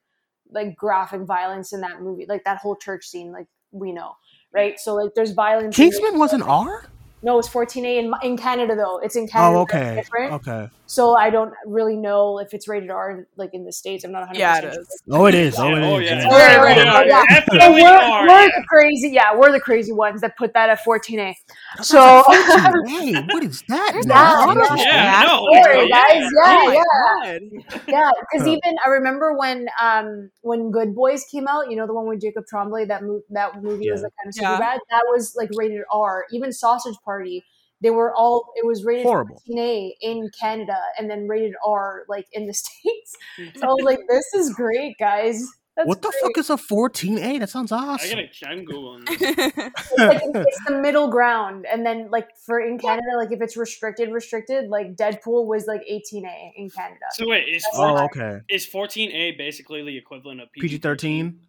like graphic violence in that movie, like that whole church scene like we know, right? So like there's violence. Kingsman wasn't R. No, it's 14A in, in Canada though. It's in Canada. Oh, okay. Different. Okay. So I don't really know if it's rated R like in the states. I'm not 100. Yeah, it percent is. Oh, it is. Oh, Yeah, it is. oh, yeah. yeah. We're, Yeah, we're- yeah, yeah. So we're, we're the crazy. Yeah, we're the crazy ones that put that at 14A. That's So not 14A. [laughs] what is that? There's now? a lot of- Interesting. Yeah, no, Sorry, yeah. guys. Oh Yeah, yeah. Yeah, because Huh. even I remember when um when Good Boys came out, you know the one with Jacob Tremblay, that movie that movie was like kind of super Yeah. bad. That was like rated R. Even Sausage Party, they were all it was rated Horrible. 14A in Canada and then rated R like in the [laughs] states. Mm. So I was like, this is great, guys. That's What the great. fuck is a 14A? That sounds I awesome. gotta. I'm googling. this. It's, like, it's the middle ground, and then like for in Canada, like if it's restricted, restricted, like Deadpool was like 18A in Canada. So wait, is oh, okay. is 14A basically the equivalent of PG 13?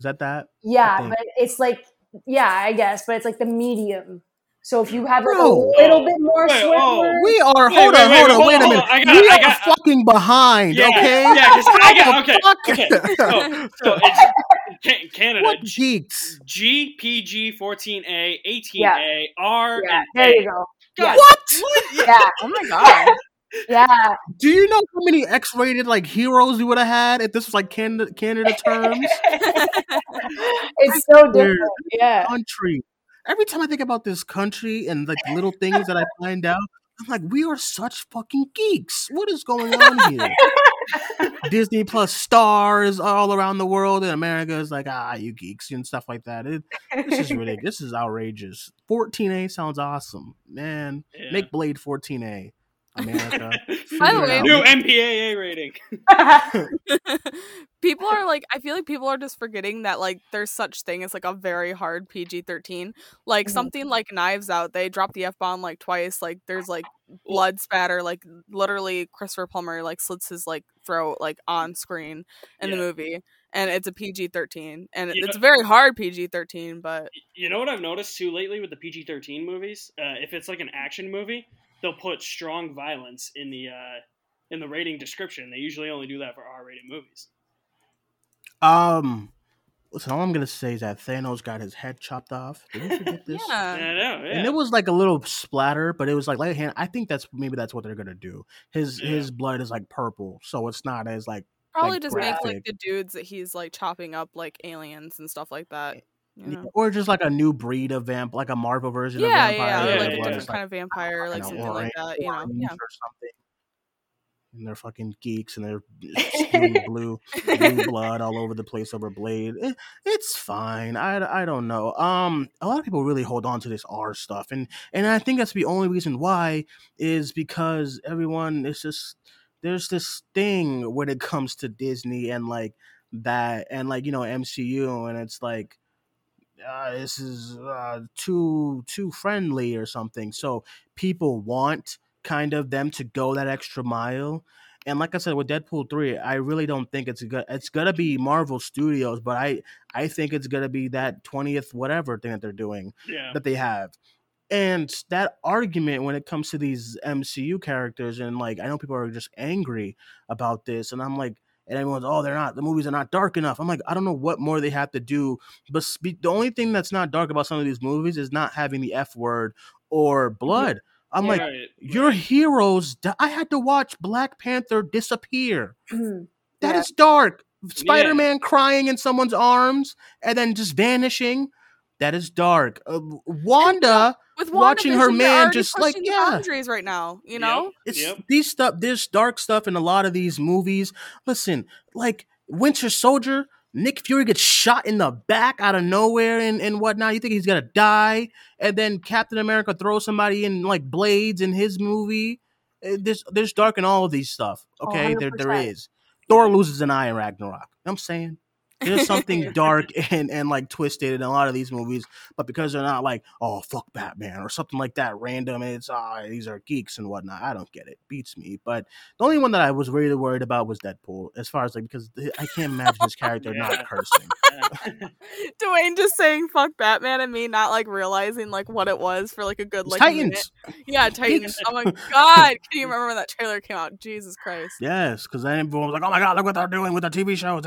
Is that that? Yeah, but it's like yeah, I guess, but it's like the medium. So if you have like Bro. a little Oh, bit more wait, swear oh. words, We are, Wait, hold wait, on, wait, hold on, hold wait a minute. I got- we I are got- fucking behind, Yeah, okay? yeah, 'cause I got okay, okay. [laughs] So, so it's Canada. what geeks? G P G 14A 18A Yeah. R yeah, there you go. God, What? [laughs] Yeah, Oh my god. yeah. Do you know how many X-rated like heroes we would have had if this was like Canada Canada terms? [laughs] it's so different. Yeah. country. Every time I think about this country and like the little things that I find out, I'm like, we are such fucking geeks. What is going on here? [laughs] Disney Plus stars all around the world, and America is like, ah, you geeks and stuff like that. It, this is [laughs] ridiculous. This is outrageous. 14A sounds awesome, man. Yeah. Make Blade 14A, America. [laughs] By the way. New MPAA rating. [laughs] people are like i feel like people are just forgetting that like there's such thing as like a very hard pg-13 like Mhm. something like knives out they drop the f-bomb like twice like there's like blood spatter like literally christopher plummer like slits his like throat like on screen in the movie and it's a pg-13 and You it's know- very hard pg-13 but You know what I've noticed too lately with the PG 13 movies? Uh, if it's like an action movie, they'll put strong violence in the uh, in the rating description. They usually only do that for R rated movies. Um, listen, all I'm gonna say is that Thanos got his head chopped off. Did we forget [laughs] this? yeah I know, yeah. and it was like a little splatter, but it was like like hand. I think that's maybe that's what they're gonna do. His Yeah. his blood is like purple, so it's not as like probably like, just make like the dudes that he's like chopping up like aliens and stuff like that know? or just like a new breed of vamp, like a Marvel version yeah of yeah, vampire. yeah, where like a different kind of vampire like something like that you know yeah or something. And they're fucking geeks, and they're [laughs] blue blue blood all over the place over Blade. It, it's fine. I, I don't know. Um, a lot of people really hold on to this R stuff, and and I think that's the only reason why is because everyone is just there's this thing when it comes to Disney and like that and like you know MCU, and it's like uh, this is uh, too too friendly or something. So people want kind of them to go that extra mile. And like I said with Deadpool three, I really don't think it's good. It's gonna be Marvel Studios, but I I think it's gonna be that twentieth whatever thing that they're doing yeah. that they have. And that argument when it comes to these MCU characters, and like I know people are just angry about this, and I'm like, and everyone's, oh, they're not, the movies are not dark enough. I'm like, I don't know what more they have to do, but spe- the only thing that's not dark about some of these movies is not having the F word or blood. I'm like, Right, your right. heroes. di- I had to watch Black Panther disappear. [clears throat] That is Yeah. dark. Spider Man crying in someone's arms and then just vanishing. That is dark. Uh, Wanda, with watching her man just like, yeah. boundaries right now you know it's Yep. these stuff. There's dark stuff in a lot of these movies. Listen, like Winter Soldier, Nick Fury gets shot in the back out of nowhere and, and whatnot. You think he's gonna die, and then Captain America throws somebody in like blades in his movie. Uh, There's there's dark in all of these stuff. Okay, there there 100%. is. Thor loses an eye in Ragnarok. You know what I'm saying there's [laughs] something dark and and like twisted in a lot of these movies, but because they're not like oh fuck Batman or something like that random, it's ah these are geeks and whatnot. I don't get it. Beats me. But the only one that I was really worried about was Deadpool, as far as like because I can't imagine his character Yeah. not cursing. [laughs] Duane just saying fuck Batman and me not like realizing like what it was for like a good like Titans. minute. Yeah, [laughs] Titans. oh my god. Can you remember when that trailer came out? Jesus Christ. Yes, because then everyone was like, "Oh my god, look what they're doing with the TV shows."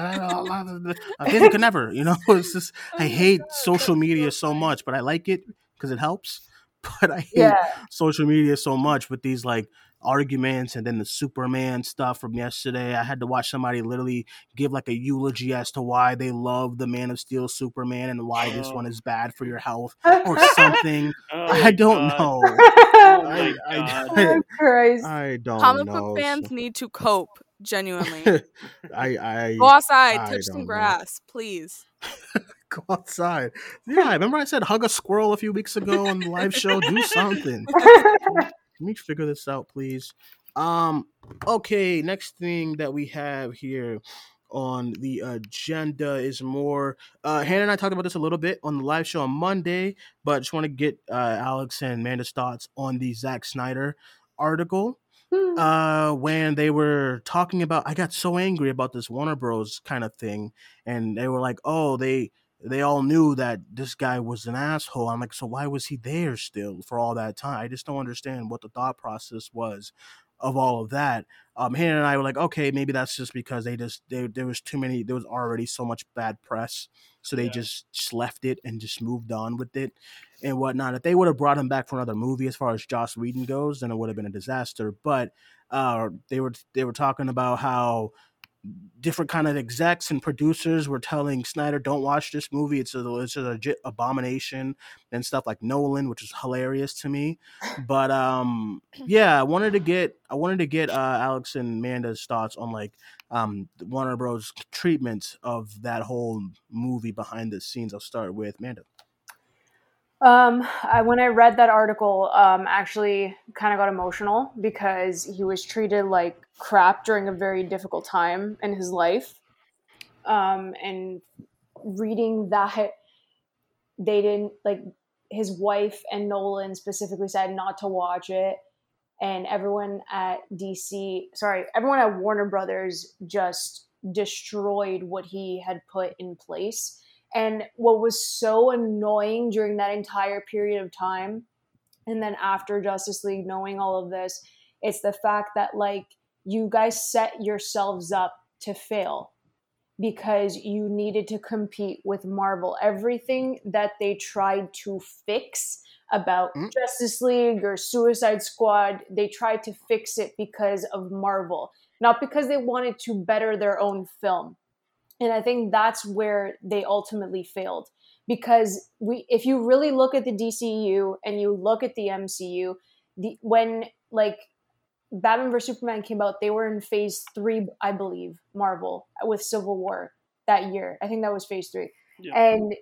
Uh, Disney could [laughs] never, you know. [laughs] It's just I hate social media so much, but I like it because it helps. [laughs] but I hate Yeah. social media so much with these like arguments and then the Superman stuff from yesterday. I had to watch somebody literally give like a eulogy as to why they love the Man of Steel Superman and why this one is bad for your health or something. Oh I don't God. know. Oh I, my I, I, Oh, Christ. I don't Comic know. book fans so- need to cope. Genuinely, [laughs] I, I go outside, I touch some don't know. grass, please. [laughs] go outside. Yeah, [laughs] remember I said hug a squirrel a few weeks ago on the live show. Do something. Let me figure this out, please? Um. Okay. Next thing that we have here on the agenda is more. Uh, Hannah and I talked about this a little bit on the live show on Monday, but just want to get uh, Alex and Amanda's thoughts on the Zack Snyder article. Uh when they were talking about i got so angry about this warner bros. kind of thing and they were like oh they they all knew that this guy was an asshole. I'm like so why was he there still for all that time? I just don't understand what the thought process was of all of that. Um hannah and i were like okay maybe that's just because they just they, there was too many there was already so much bad press so they Yeah. just, just left it and just moved on with it and whatnot. If they would have brought him back for another movie, as far as Joss Whedon goes, then it would have been a disaster. But uh, they were they were talking about how different kind of execs and producers were telling Snyder, "Don't watch this movie. It's a it's a abomination and stuff like Nolan, which is hilarious to me." But um, yeah, I wanted to get I wanted to get uh, Alex and Amanda's thoughts on like um Warner Bros. treatment of that whole movie behind the scenes. I'll start with Amanda. Um, I, when I read that article, um, actually kind of got emotional because he was treated like crap during a very difficult time in his life. Um, and reading that, they didn't like his wife and Nolan specifically said not to watch it, and everyone at DC, sorry, everyone at Warner Brothers just destroyed what he had put in place. And what was so annoying during that entire period of time, and then after Justice League, knowing all of this, it's the fact that like you guys set yourselves up to fail because you needed to compete with Marvel. Everything that they tried to fix about Mm. Justice League or Suicide Squad, they tried to fix it because of Marvel, not because they wanted to better their own film. And I think that's where they ultimately failed because we if you really look at the DCU and you look at the MCU, the when like Batman vs Superman came out, they were in phase 3 I believe, Marvel with Civil War that year. I think that was phase 3. Yeah. And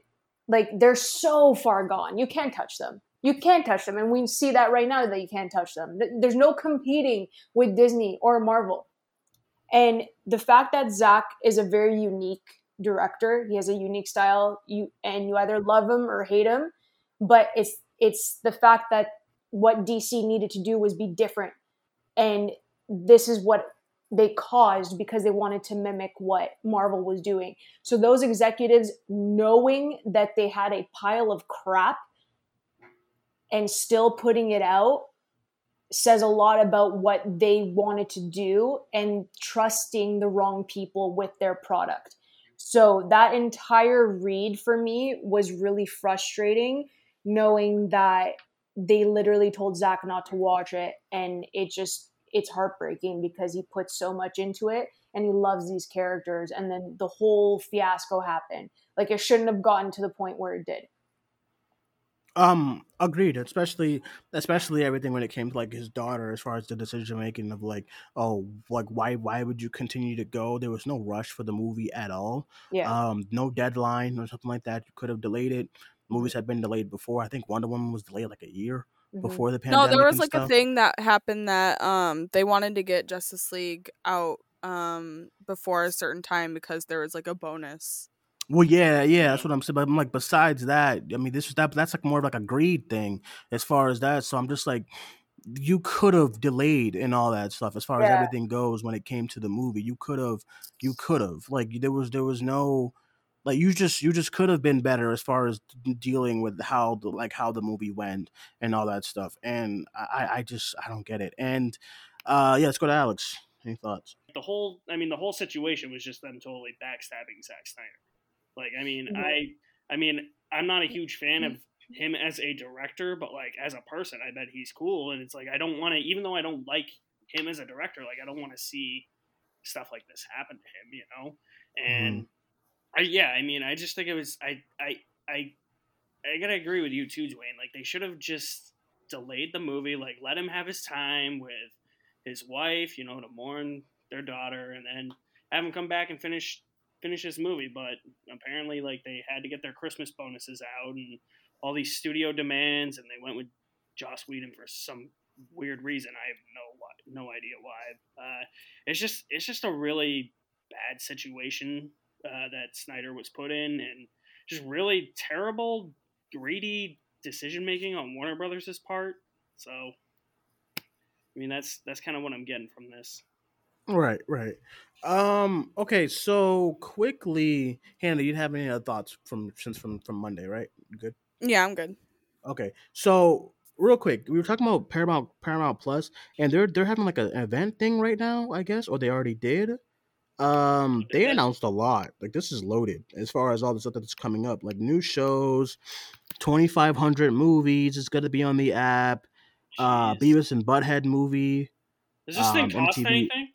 like they're so far gone. You can't touch them. You can't touch them and we see that right now that you can't touch them. There's no competing with Disney or Marvel. And the fact that Zach is a very unique director, he has a unique style. You and you either love him or hate him, but it's it's the fact that what DC needed to do was be different, and this is what they caused because they wanted to mimic what Marvel was doing. So those executives, knowing that they had a pile of crap and still putting it out says a lot about what they wanted to do and trusting the wrong people with their product. So that entire read for me was really frustrating, knowing that they literally told Zach not to watch it, and it just it's heartbreaking because he put so much into it and he loves these characters, and then the whole fiasco happened. Like it shouldn't have gotten to the point where it did. Um, agreed. Especially, especially everything when it came to like his daughter, as far as the decision making of like, oh, like why, why would you continue to go? There was no rush for the movie at all. Yeah. Um, no deadline or something like that. You could have delayed it. Movies had been delayed before. I think Wonder Woman was delayed like a year Mhm. before the pandemic. No, there was and like a thing that happened that um they wanted to get Justice League out um before a certain time because there was like a bonus. Well, yeah, yeah, that's what I'm saying. But I'm like, besides that, I mean, this is that that's like more of like a greed thing as far as that. So I'm just like, you could have delayed and all that stuff as far as everything goes when it came to the movie. You could have, you could have like there was there was no like you just you just could have been better as far as dealing with how the like how the movie went and all that stuff. And I I just I don't get it. And uh yeah, let's go to Alex. Any thoughts? the whole I mean the whole situation was just them totally backstabbing Zack Snyder. Like I mean. I I mean I'm not a huge fan of him as a director, but like as a person, I bet he's cool. And it's like I don't want to, even though I don't like him as a director, like I don't want to see stuff like this happen to him, you know. And mm-hmm. I yeah, I mean, I just think it was I I I I gotta agree with you too, Duane. Like they should have just delayed the movie, like let him have his time with his wife, you know, to mourn their daughter, and then have him come back and finish finish this movie. But apparently, like they had to get their Christmas bonuses out and all these studio demands, and they went with Joss Whedon for some weird reason. I have no no idea why. Uh, it's just it's just a really bad situation uh, that Snyder was put in, and just really terrible, greedy decision making on Warner Brothers' part. So, I mean, that's that's kind of what I'm getting from this. Right, right. Um. Okay. So quickly, Hannah, you have any other thoughts from since from from Monday, right? You good. Yeah, I'm good. Okay. So real quick, we were talking about Paramount Paramount Plus, and they're they're having like an event thing right now, I guess, or they already did. Um, they announced a lot. Like this is loaded as far as all the stuff that's coming up, like new shows, twenty five hundred movies. It's gonna be on the app. Uh, Beavis and Butthead movie. Does this thing cost anything?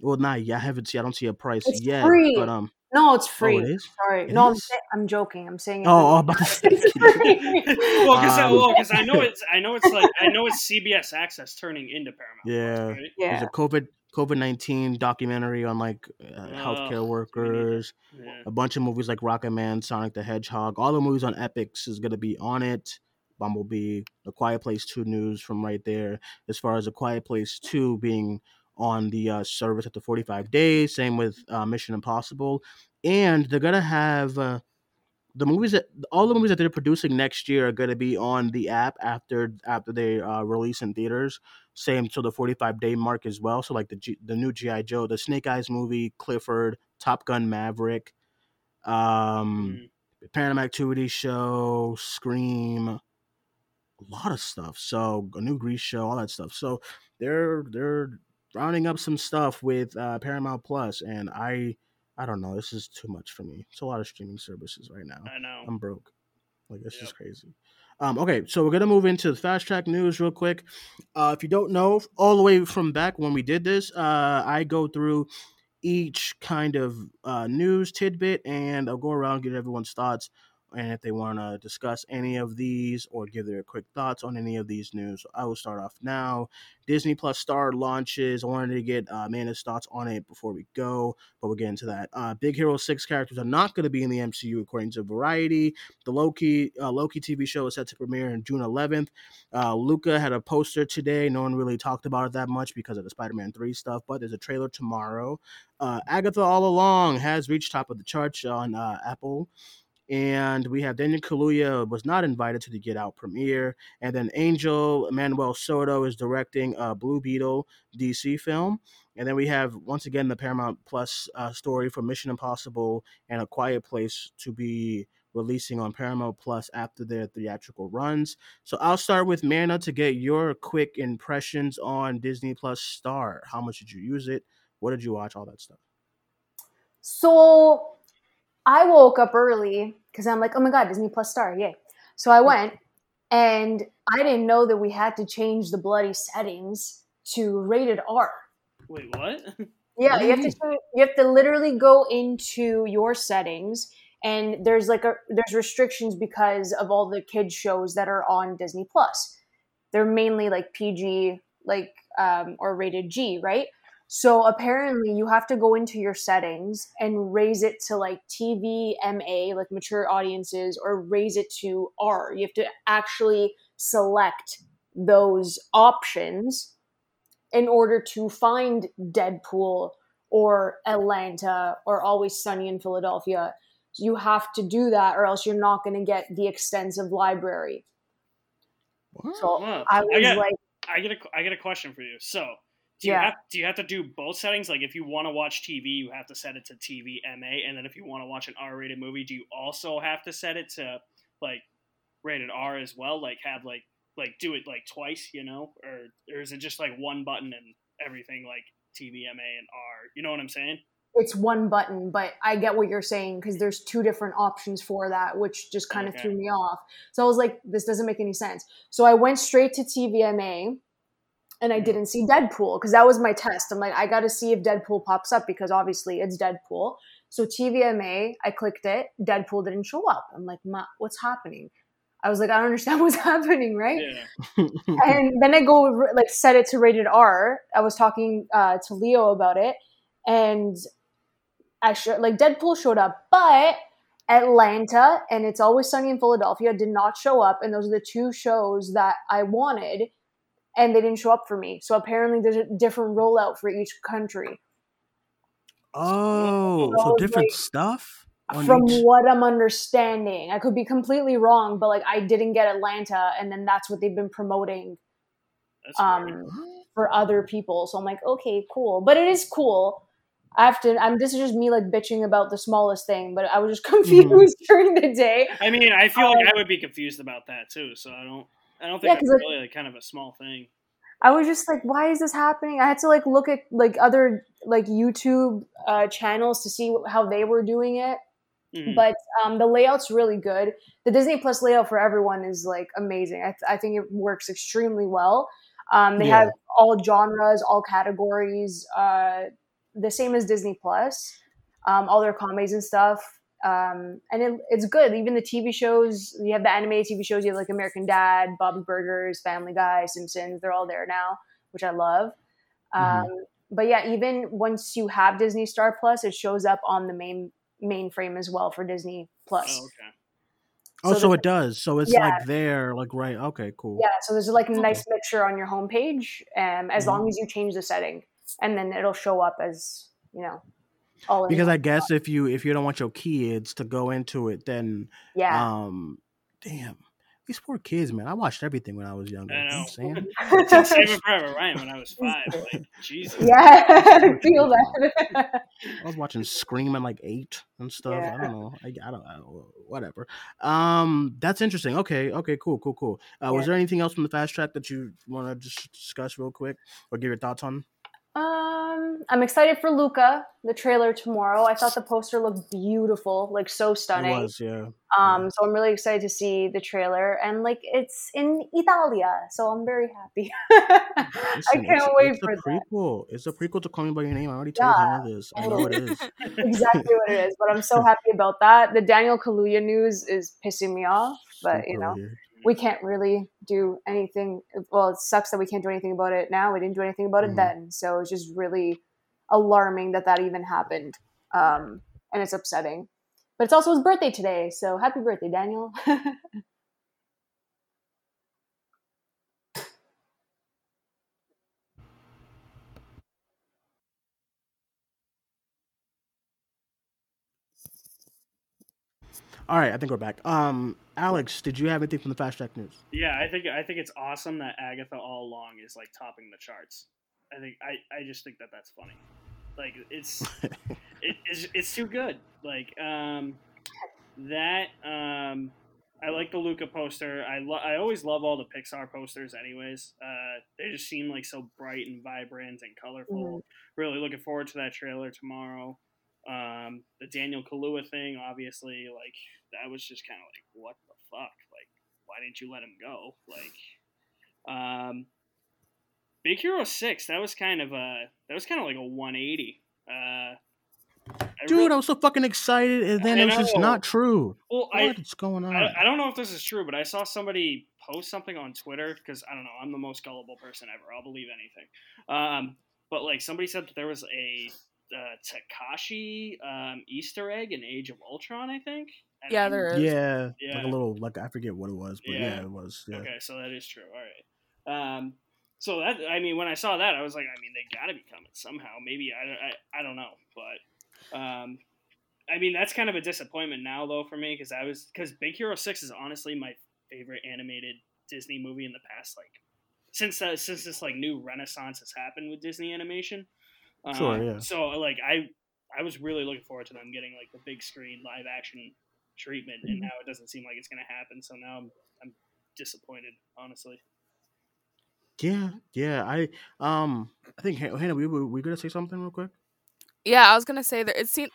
Well, not yet. I haven't seen. I don't see a price It's yet. free. But um, No, it's free. it is? Sorry. It no, I'm, is? I'm joking. I'm saying. oh, oh, [laughs] [laughs] I'm about to say- it's free. well, because I, Um, well, 'cause I know it's I know it's like I know it's [laughs] CBS Access turning into Paramount. Yeah, right? there's a COVID COVID nineteen documentary on like uh, healthcare Oh, workers. Yeah. A bunch of movies like Rocketman, Sonic the Hedgehog. All the movies on Epix is gonna be on it. Bumblebee, The Quiet Place Two news from right there. As far as The Quiet Place Two being on the uh, service after 45 days. Same with uh, Mission Impossible, and they're gonna have. Uh, the movies that all the movies that they're producing next year are going to be on the app after after they uh, release in theaters. Same till the 45 day mark as well. So like the G, the new GI Joe, the Snake Eyes movie, Clifford, Top Gun Maverick, um, Mm. Paranormal Activity show, Scream, a lot of stuff. So a new Grease show, all that stuff. So they're they're rounding up some stuff with uh, Paramount Plus, and I I don't know. This is too much for me. It's a lot of streaming services right now. I know. I'm broke. Like this is crazy. Um, okay, so we're gonna move into the fast track news real quick. Uh, if you don't know, all the way from back when we did this, uh, I go through each kind of uh, news tidbit and I'll go around get everyone's thoughts and if they want to discuss any of these or give their quick thoughts on any of these news. I will start off now. Disney Plus Star launches. I wanted to get uh, Amanda's thoughts on it before we go, but we'll get into that. Uh, Big Hero Six characters are not going to be in the MCU according to Variety. The Loki uh, Loki TV show is set to premiere on June 11th. Uh, Luca had a poster today. No one really talked about it that much because of the Spider-Man 3 stuff, but there's a trailer tomorrow. Uh, Agatha All Along has reached top of the charts on uh, Apple. And we have Daniel Kaluuya was not invited to the Get Out premiere. And then Angel Manuel Soto is directing a Blue Beetle DC film. And then we have once again the Paramount Plus uh, story for Mission Impossible and A Quiet Place to be releasing on Paramount Plus after their theatrical runs. So I'll start with Manda to get your quick impressions on Disney Plus Star. How much did you use it? What did you watch? All that stuff. So I woke up early because I'm like, oh my god, Disney Plus Star, yay! So I went, and I didn't know that we had to change the bloody settings to rated R. Wait, what? Yeah, What you you have to you have to literally go into your settings, and there's like a there's restrictions because of all the kids shows that are on Disney Plus. They're mainly like PG, like um, or rated G, right? So apparently, you have to go into your settings and raise it to like TV MA, like mature audiences, or raise it to R. You have to actually select those options in order to find Deadpool or Atlanta or Always Sunny in Philadelphia. You have to do that, or else you're not going to get the extensive library. So Wow. I was got, like, I get a, I get a question for you. So, do you Yeah. have do you have to do both settings? Like, if you want to watch TV, you have to set it to TV MA, and then if you want to watch an R-rated movie, do you also have to set it to like rated R as well? Like, have like like do it like twice, you know, or or is it just like one button and everything like TV MA and R? You know what I'm saying? it's one button, but I get what you're saying because there's two different options for that, which just kind of Okay. threw me off. So I was like, this doesn't make any sense. So I went straight to TVMA and I didn't see Deadpool because that was my test. I'm like, I got to see if Deadpool pops up because obviously it's Deadpool. So TVMA, I clicked it. Deadpool didn't show up. I'm like, Ma, what's happening? I was like, I don't understand [laughs] what's happening, right? Yeah. and then I go like set it to rated R. I was talking uh, to Leo about it, and I sure like Deadpool showed up, but Atlanta and It's Always Sunny in Philadelphia did not show up, and those are the two shows that I wanted, and they didn't show up for me. So apparently, there's a different rollout for each country. Oh, So so different like- stuff From each- what I'm understanding, I could be completely wrong, but like I didn't get Atlanta, and then that's what they've been promoting That's weird. um, for other people. So I'm like, okay, cool. But it is cool. I have to. I'm. This is just me like bitching about the smallest thing, but I was just [laughs] confused during the day. I mean, I feel like Um, I would be confused about that too. So I don't. I don't Yeah, think that's like- really like kind of a small thing. I was just like, why is this happening? I had to like look at like other like YouTube uh, channels to see how they were doing it. Mhm. But um, the layout's really good. The Disney Plus layout for everyone is like amazing. I, th- I think it works extremely well. Um, they Yeah. have all genres, all categories, uh, the same as Disney Plus. Um, all their comedies and stuff, um, and it, it's good. Even the TV shows, you have the animated TV shows. You have like American Dad, Bob's Burgers, Family Guy, Simpsons. They're all there now, which I love. Mhm. Um, but yeah, even once you have Disney Star Plus, it shows up on the main mainframe as well for Disney Plus. Oh, okay. Oh, so so it does. So it's Yeah. like there, like right. Okay, cool. Yeah, so there's like a nice mixture on your homepage, um, as Mhm. long as you change the setting, and then it'll show up as you know, all Because I guess if you if you don't want your kids to go into it, then yeah. um, damn, these poor kids, man. I watched everything when I was younger. I You know know. what I'm saying? Saving Private Ryan when I was [laughs] five. Like Jesus. yeah, [laughs] I feel that. [laughs] I was watching Scream at like eight and stuff. Yeah. I don't know. I, I don't. I don't. Whatever. Um, that's interesting. Okay. Okay. Cool. Cool. Cool. Uh, Was there anything else from the fast track that you want to just discuss real quick or give your thoughts on? Um, I'm excited for Luca, the trailer tomorrow. I thought the poster looked beautiful, like so stunning. It was. Yeah. Um, so I'm really excited to see the trailer, and like it's in Italia, so I'm very happy. [laughs] I can't it's, wait it's for a that. prequel. It's a prequel to Call Me by Your Name. I already told Yeah, him this. I know what it is. [laughs] exactly what it is. But I'm so [laughs] happy about that. The Daniel Kaluuya news is pissing me off, but you know weird. We can't really do anything. Well, it sucks that we can't do anything about it now. We didn't do anything about it then, so it's just really alarming that that even happened, um, and it's upsetting. But it's also his birthday today, so happy birthday, Daniel. [laughs] All right, I think we're back. Um, Alex, did you have anything from the fast track news? Yeah, I think I think it's awesome that Agatha all along is like topping the charts. I think I, I just think that that's funny. Like it's [laughs] it, it's it's too good. Like um that um I like the Luca poster. I lo- I always love all the Pixar posters anyways. Uh they just seem like so bright and vibrant and colorful. Really looking forward to that trailer tomorrow. Um the Daniel Kaluuya thing obviously like that was just kind of like what the fuck? Like why didn't you let him go? Like um Big Hero 6 that was kind of a that was kind of like a 180. Uh I Dude, really- I was so fucking excited, and then I it was just not true. well, I, What's going on? I, I don't know if this is true, but I saw somebody post something on Twitter because I don't know. I'm the most gullible person ever. I'll believe anything. Um, but like somebody said that there was a uh, Takashi um, Easter egg in Age of Ultron. I think. And Yeah, I'm- there is. yeah, like a little, like I forget what it was, but yeah, Yeah. it was. Yeah. Okay, so that is true. All right. Um, so that I mean, when I saw that, I was like, I mean, they got to be coming somehow. Maybe I, I, I don't know, but um, I mean, that's kind of a disappointment now though for me because I was because Big Hero Six is honestly my favorite animated Disney movie in the past like since uh, since this like new renaissance has happened with Disney animation. Um, Sure, yeah. So like I I was really looking forward to them getting like the big screen live action treatment, Mm-hmm. and now it doesn't seem like it's gonna happen. So now I'm I'm disappointed, honestly. Yeah, yeah. I um, I think Hannah, we we, we gonna say something real quick. Yeah, I was gonna say that it seems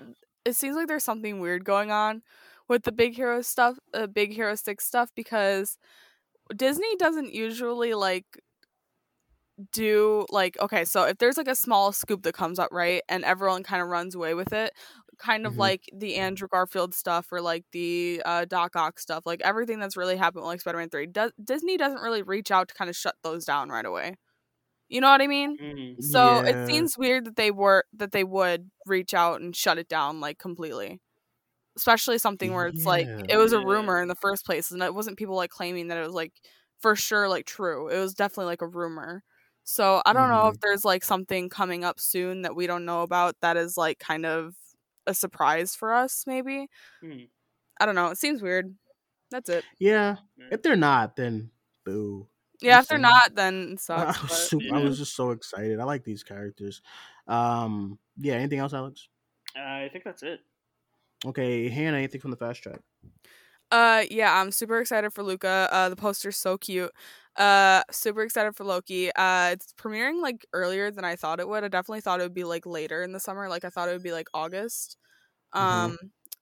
it seems like there's something weird going on with the big hero stuff, uh, big hero six stuff because Disney doesn't usually like do like okay, so if there's like a small scoop that comes up right and everyone kind of runs away with it, kind of Mhm. like the Andrew Garfield stuff or like the uh, Doc Ock stuff, like everything that's really happened with like Spider-Man three, does Disney doesn't really reach out to kind of shut those down right away. You know what I mean? Mhm. So Yeah. it seems weird that they were that they would reach out and shut it down like completely. Especially something where it's like it was a rumor in the first place and it wasn't people like claiming that it was like for sure like true. It was definitely like a rumor. So I don't know if there's like something coming up soon that we don't know about that is like kind of a surprise for us maybe. Hmm. I don't know. It seems weird. That's it. Yeah. Yeah. If they're not, then boo. Yeah, if they're not then it [laughs] I was, but- super, I was just so excited. I like these characters. Um, yeah. Anything else, Alex? Uh, I think that's it. Okay, Hannah. Anything from the fast track? Uh yeah, I'm super excited for Luca. Uh the poster's so cute. Uh super excited for Loki. Uh it's premiering like earlier than I thought it would. I definitely thought it would be like later in the summer. Like I thought it would be like August. Mhm. Um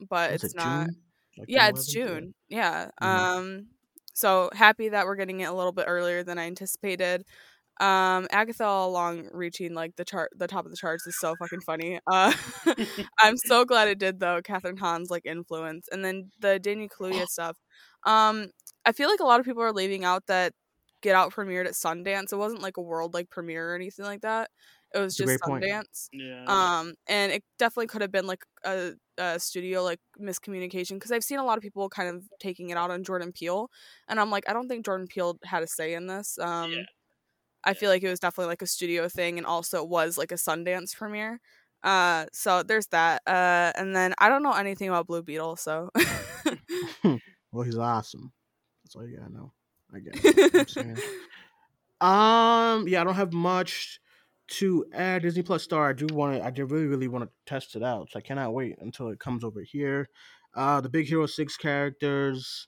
but Was it's it not. Like Yeah, it's 11th? Yeah. June. Yeah. Mhm. Um so happy that we're getting it a little bit earlier than I anticipated. Um Agatha all along reaching like the chart the top of the charts is so fucking funny. Uh [laughs] [laughs] I'm so glad it did though, Kathryn Hahn's like influence. And then the Daniel Kaluuya stuff. Um I feel like a lot of people are leaving out that Get Out premiered at Sundance. It wasn't like a world like premiere or anything like that. It was It's just. Sundance Yeah. um and it definitely could have been like a, a studio like miscommunication because i've seen a lot of people kind of taking it out on jordan peele and i'm like i don't think jordan peele had a say in this um Yeah. i feel like it was definitely like a studio thing and also it was like a sundance premiere uh so there's that uh and then i don't know anything about blue beetle so [laughs] [laughs] Well, he's awesome. That's all you gotta know. I guess. You know what I'm saying? Um, yeah, I don't have much to add. Disney Plus Star, I do want to. I do really, really want to test it out. So I cannot wait until it comes over here. Uh, the Big Hero Six characters.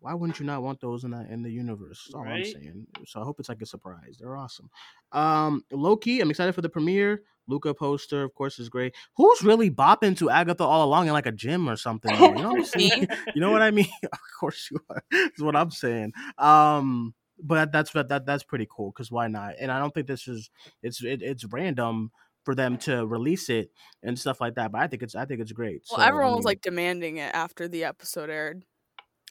Why wouldn't you not want those in that in the universe? That's all I'm saying. So I hope it's like a surprise. They're awesome. Um, Loki, I'm excited for the premiere. Luca poster, of course, is great. Who's really bopping to Agatha all along in like a gym or something? You know what I'm saying? [laughs] [laughs] You know what I mean? [laughs] of course you are. That's what I'm saying. Um, but that's that, that that's pretty cool because why not? And I don't think this is it's it, it's random for them to release it and stuff like that. But I think it's I think it's great. well So, I everyone was like demanding it after the episode aired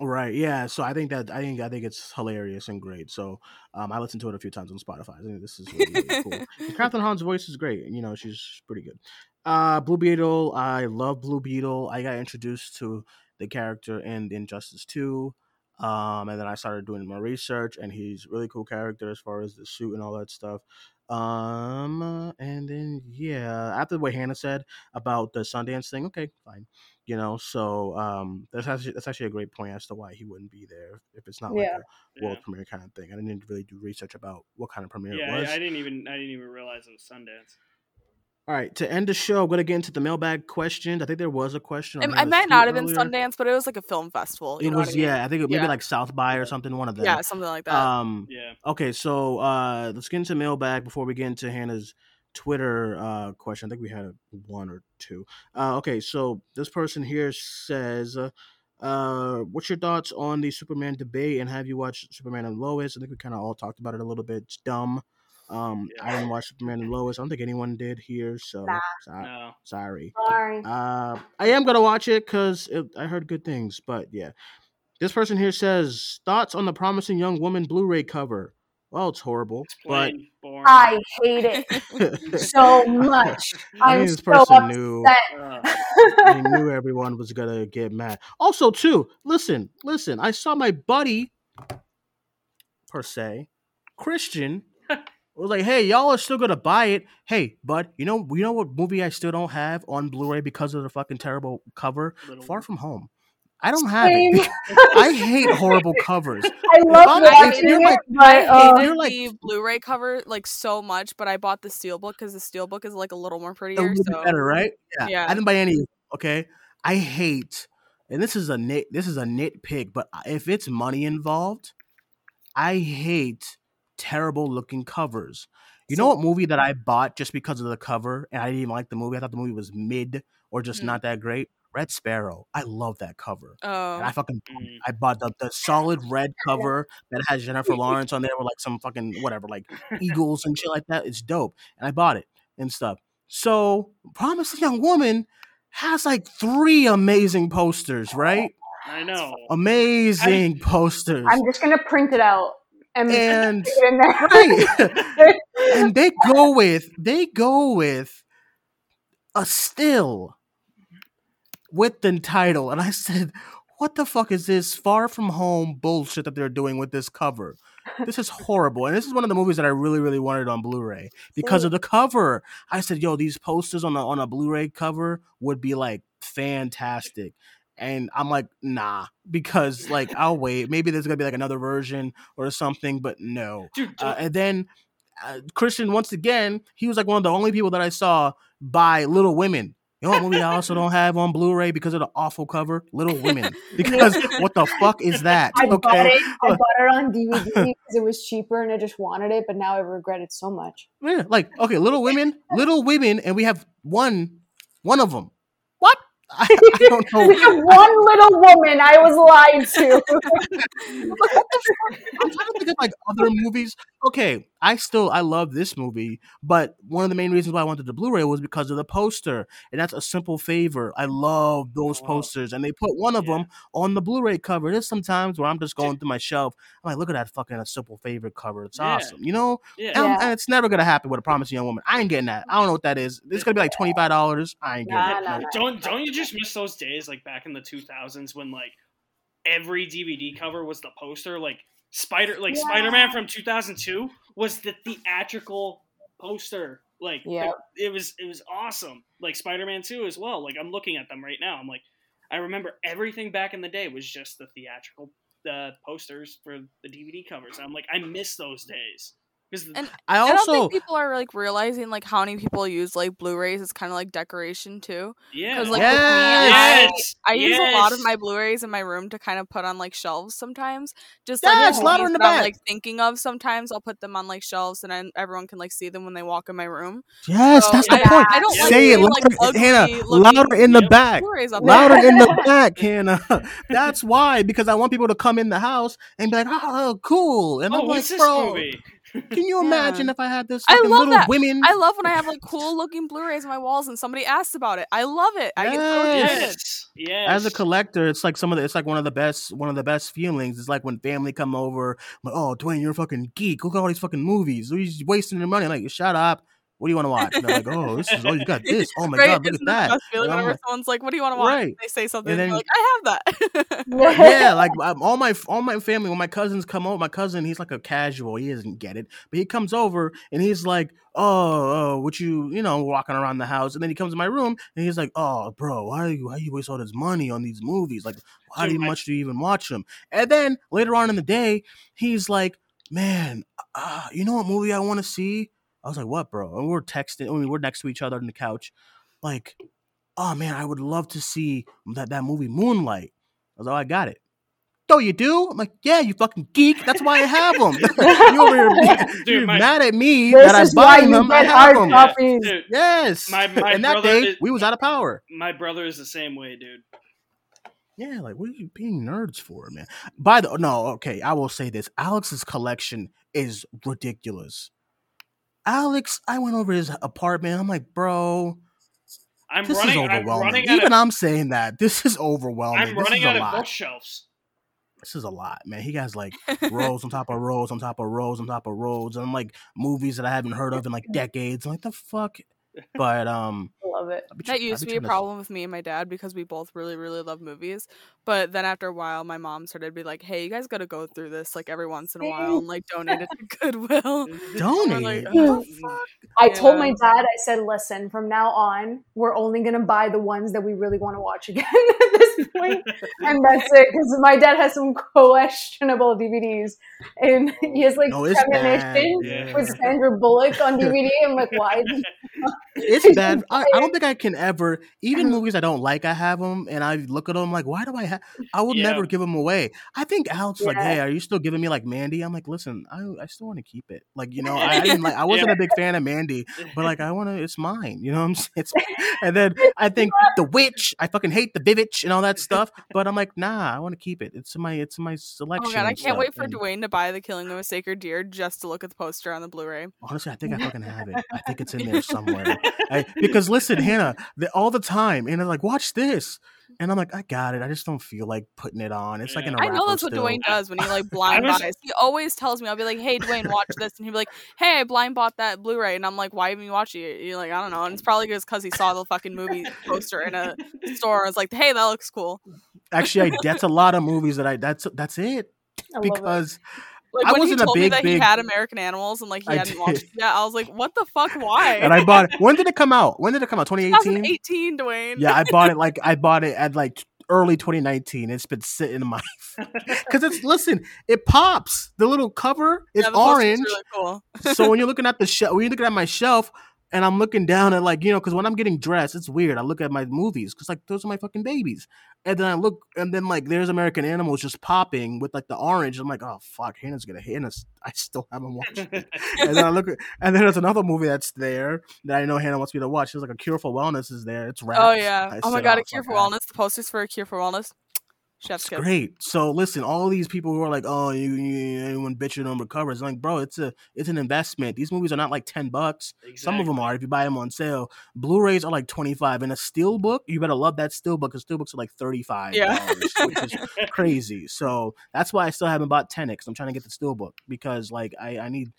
Right. Yeah. So I think that I think I think it's hilarious and great. So um, I listened to it a few times on Spotify. I think this is really, really cool. Kathryn [laughs] Hahn's voice is great. You know, she's pretty good. Uh, Blue Beetle. I love Blue Beetle. I got introduced to the character in Injustice Two. Um, and then I started doing my research, and he's a really cool character as far as the suit and all that stuff. Um, and then yeah, after what Hannah said about the Sundance thing, okay, fine you know so um that's actually that's actually a great point as to why he wouldn't be there if it's not like Yeah. a world Yeah. premiere kind of thing i didn't really do research about what kind of premiere Yeah, it was I, I didn't even I didn't even realize it was Sundance. all right to end the show i'm gonna get into the mailbag questions i think there was a question it, it might not have been earlier. sundance but it was like a film festival you it know what was I mean? yeah i think it, maybe Yeah. like south by or something one of them yeah something like that um Yeah. okay so uh let's get into mailbag before we get into hannah's twitter uh question i think we had a one or two uh okay so this person here says uh, uh what's your thoughts on the superman debate and have you watched superman and lois i think we kind of all talked about it a little bit it's dumb um i didn't watch superman and lois i don't think anyone did here so Nah. so- No. sorry Sorry. uh, I am gonna watch it because I heard good things. But yeah, this person here says thoughts on the promising young woman Blu-ray cover. Well, it's horrible, but Plain, boring. I hate it [laughs] so much. [laughs] I I'm this so person knew upset. [laughs] they knew everyone was gonna get mad. Also, too, listen, listen. I saw my buddy, per se, Christian, was like, "Hey, y'all are still gonna buy it. Hey, bud, you know, you know what movie I still don't have on Blu-ray because of the fucking terrible cover? Little Far from Home. I don't have Same. it. [laughs] I hate horrible [laughs] covers. I love I'm- if you're it, like- but I uh, hated you're like- the Blu-ray cover like so much, but I bought the steelbook because the steelbook is like a little more a prettier. little bit So better, right? Yeah. Yeah. I didn't buy any. Okay. I hate, and this is a nit. This is a nitpick, but if it's money involved, I hate terrible looking covers. You know what movie that I bought just because of the cover and I didn't even like the movie? I thought the movie was mid or just Mhm. not that great. Red Sparrow. I love that cover. Oh, And I fucking Mm. I bought the, the solid red [laughs] cover that has Jennifer Lawrence on there with like some fucking whatever, like [laughs] eagles and shit like that. It's dope. And I bought it and stuff. So Promising Young Woman has like three amazing posters, right? [laughs] I know. Amazing posters. I'm just gonna print it out and, And- in there. Right. and they go with they go with a still with the title and i said what the fuck is this far from home bullshit that they're doing with this cover? This is horrible. And this is one of the movies that i really really wanted on blu-ray because of the cover. I said yo these posters on a on a blu-ray cover would be like fantastic. And i'm like nah because like i'll wait. Maybe there's gonna be like another version or something but no. Uh, and then uh, Christian, once again, he was like one of the only people that I saw buy Little Women. You know what movie I also don't [laughs] have on Blu-ray because of the awful cover? Little Women. [laughs] Because what the fuck is that? I bought Okay. it. I bought it on DVD [laughs] because it was cheaper and I just wanted it, but now I regret it so much. Yeah, like okay, Little Women, Little Women, and we have one, one of them. What? I, I don't know. We have one little woman I was lied to. [laughs] I'm trying to think of like other movies. Okay, I still I love this movie, but one of the main reasons why I wanted the Blu-ray was because of the poster, and that's a simple favor. I love those Oh, posters, and they put one of yeah. them on the Blu-ray cover. There's sometimes where I'm just going through my shelf. I'm like, look at that fucking a simple favor cover. It's Yeah. awesome, you know. Yeah. And, Yeah. and it's never gonna happen with a promising young woman. I ain't getting that. I don't know what that is. It's gonna be like twenty five dollars. I ain't getting Nah, it. nah, Nope. nah. Don't don't you just miss those days like back in the 2000s when like every DVD cover was the poster like Spider like Yeah. Spider-Man from 2002 was the theatrical poster. Like Yeah. it was it was awesome. Like Spider-Man 2 as well. Like I'm looking at them right now. I'm like I remember everything back in the day was just the theatrical uh, posters for the DVD covers. I'm like I miss those days And I I don't also think people are like realizing like how many people use like Blu-rays as kind of like decoration too. yeah Because like Yes. with me, I, Yes. I use a lot of my Blu-rays in my room to kind of put on like shelves sometimes. Just Yes, like louder movies in the that I'm back. like thinking of sometimes I'll put them on like shelves and then everyone can like see them when they walk in my room. yes, So that's the I, point. I don't like Say it seeing, like, eh, louder, ugly Hannah. Louder in the Yep. back. Louder in the [laughs] back, Hannah. [laughs] That's why, because I want people to come in the house and be like, "Oh, cool," and oh I'm like, this "Bro, movie can you Yeah. imagine if I had this I love little that. women?" I love when I have like cool looking Blu-rays on my walls and somebody asks about it. I love it. I get so Yes. excited. yes yes As a collector, it's like some of the, it's like one of the best, one of the best feelings. It's like when family come over, like, "Oh, Duane, you're a fucking geek. Look at all these fucking movies. You're just wasting your money." I'm like, shut up. What do you want to watch? And they're like, "Oh, this is oh, you got this. [laughs] Oh my right? god, look Isn't at that." the best feeling I'm whenever like, someone's like, "What do you want to watch?" Right. And they say something, And and then- you're like, "I have that." [laughs] yeah, like um, all my all my family when my cousins come over, my cousin he's like a casual, he doesn't get it, but he comes over and he's like, oh, oh, what you you know walking around the house, and then he comes to my room and he's like, oh, bro, why you why you waste all this money on these movies? Like, how do you much do you even watch them? And then later on in the day, he's like, man, uh, you know what movie I want to see? I was like, what, bro? And we're texting, I mean, we're next to each other on the couch, like, oh man, I would love to see that that movie Moonlight. I was like, oh, I got it. Oh, you do? I'm like, yeah, you fucking geek. That's why I have them. [laughs] you over here, [laughs] Dude, you're my- mad at me This that I is buy you them. I have them. copies. Dude, Yes. My- my and that brother day, is- we was out of power. my brother is the same way dude Yeah, like what are you being nerds for, man? By the no, okay, I will say this: Alex's collection is ridiculous. Alex, I went over his apartment. I'm like, bro, I'm this running is I'm overwhelming. Even of, I'm saying that this is overwhelming. I'm this running is a out of lot. bookshelves This is a lot, man. He has like [laughs] rows on top of rows on top of rows on top of rows, and I'm like movies that I haven't heard of in like decades. I'm like the fuck. But um, I love it. I be tr- I That used to be be a trying to- problem with me and my dad because we both really, really love movies. But then after a while, my mom started to be like, "Hey, you guys got to go through this like every once in a while and like donate it to Goodwill." [laughs] [laughs] Donate like, "Oh, What the fuck? I told my dad, I said, listen, from now on, we're only going to buy the ones that we really want to watch again [laughs] at this and that's it. Because my dad has some questionable DVDs. And he has like No, it's bad. Premonition Yeah. with Sandra Bullock on DVD. I'm like, why? It's [laughs] bad. I, I don't think I can ever, even uh-huh. movies I don't like, I have them and I look at them like, why do I have? I will Yeah. never give them away. I think Alex was like, hey, are you still giving me like Mandy? I'm like, listen, I, I still want to keep it. Like, you know, I, I didn't like, I [laughs] wasn't a big fan of Mandy, but like, I want to, it's mine. You know what I'm saying? It's, [laughs] and then I think the witch, I fucking hate the Vivitch and all that stuff, but I'm like, nah, I want to keep it. It's my, it's my Oh selection. my god, I can't stuff. wait for And Duane to buy The Killing of a Sacred Deer just to look at the poster on the Blu-ray. Honestly, I think I fucking have it. I think it's in there somewhere. I, because listen, [laughs] Hannah, the, all the time, and I'm like, "Watch this," mm. and I'm like, "I got it. I just don't feel like putting it on." It's like an. a I know wrapper that's what. Duane does when he like [laughs] blind was- buys. He always tells me, I'll be like, "Hey, Duane, watch this," and he'll be like, "Hey, I blind bought that Blu-ray," and I'm like, "Why haven't you watched it?" You're like, "I don't know," and it's [laughs] probably just because he saw the fucking movie poster in a store. I was like, "Hey, that looks cool." Actually, I, that's a lot of movies that I. That's that's it. I love it. Like I when wasn't he a told me big, that he had American Animals and like he I hadn't watched did. it yet, I was like, "What the fuck? Why?" and I bought it. [laughs] When did it come out? When did it come out? 2018. 2018, Duane. Yeah, I bought it like [laughs] I bought it at like early 2019. It's been sitting in my [laughs] because it's listen, it pops. The little cover is Yeah, orange. Really cool. so when you're looking at the shelf, when you're looking at my shelf, and I'm looking down at like you know, because when I'm getting dressed, it's weird. I look at my movies because like those are my fucking babies, and then I look, and then like there's American Animals just popping with like the orange. I'm like, oh fuck, Hannah's gonna hit us. I still haven't watched it. and then I look, at, and then there's another movie that's there that I know Hannah wants me to watch. It's like a Cure for Wellness is there. It's wrapped. Oh yeah. I oh my god, oh, a cure for wellness. The posters for a cure for wellness. Chef's It's great. So listen, all these people who are like, "Oh, you, you anyone bitching on recovers?" Like, bro, it's a it's an investment. These movies are not like ten bucks. Some of them are if you buy them on sale. Blu-rays are like twenty five, and a steel book, you better love that steel book because steel books are like thirty five Yeah. which is [laughs] crazy. So that's why I still haven't bought Tenet. 'cause I'm trying to get the steel book because like I I need.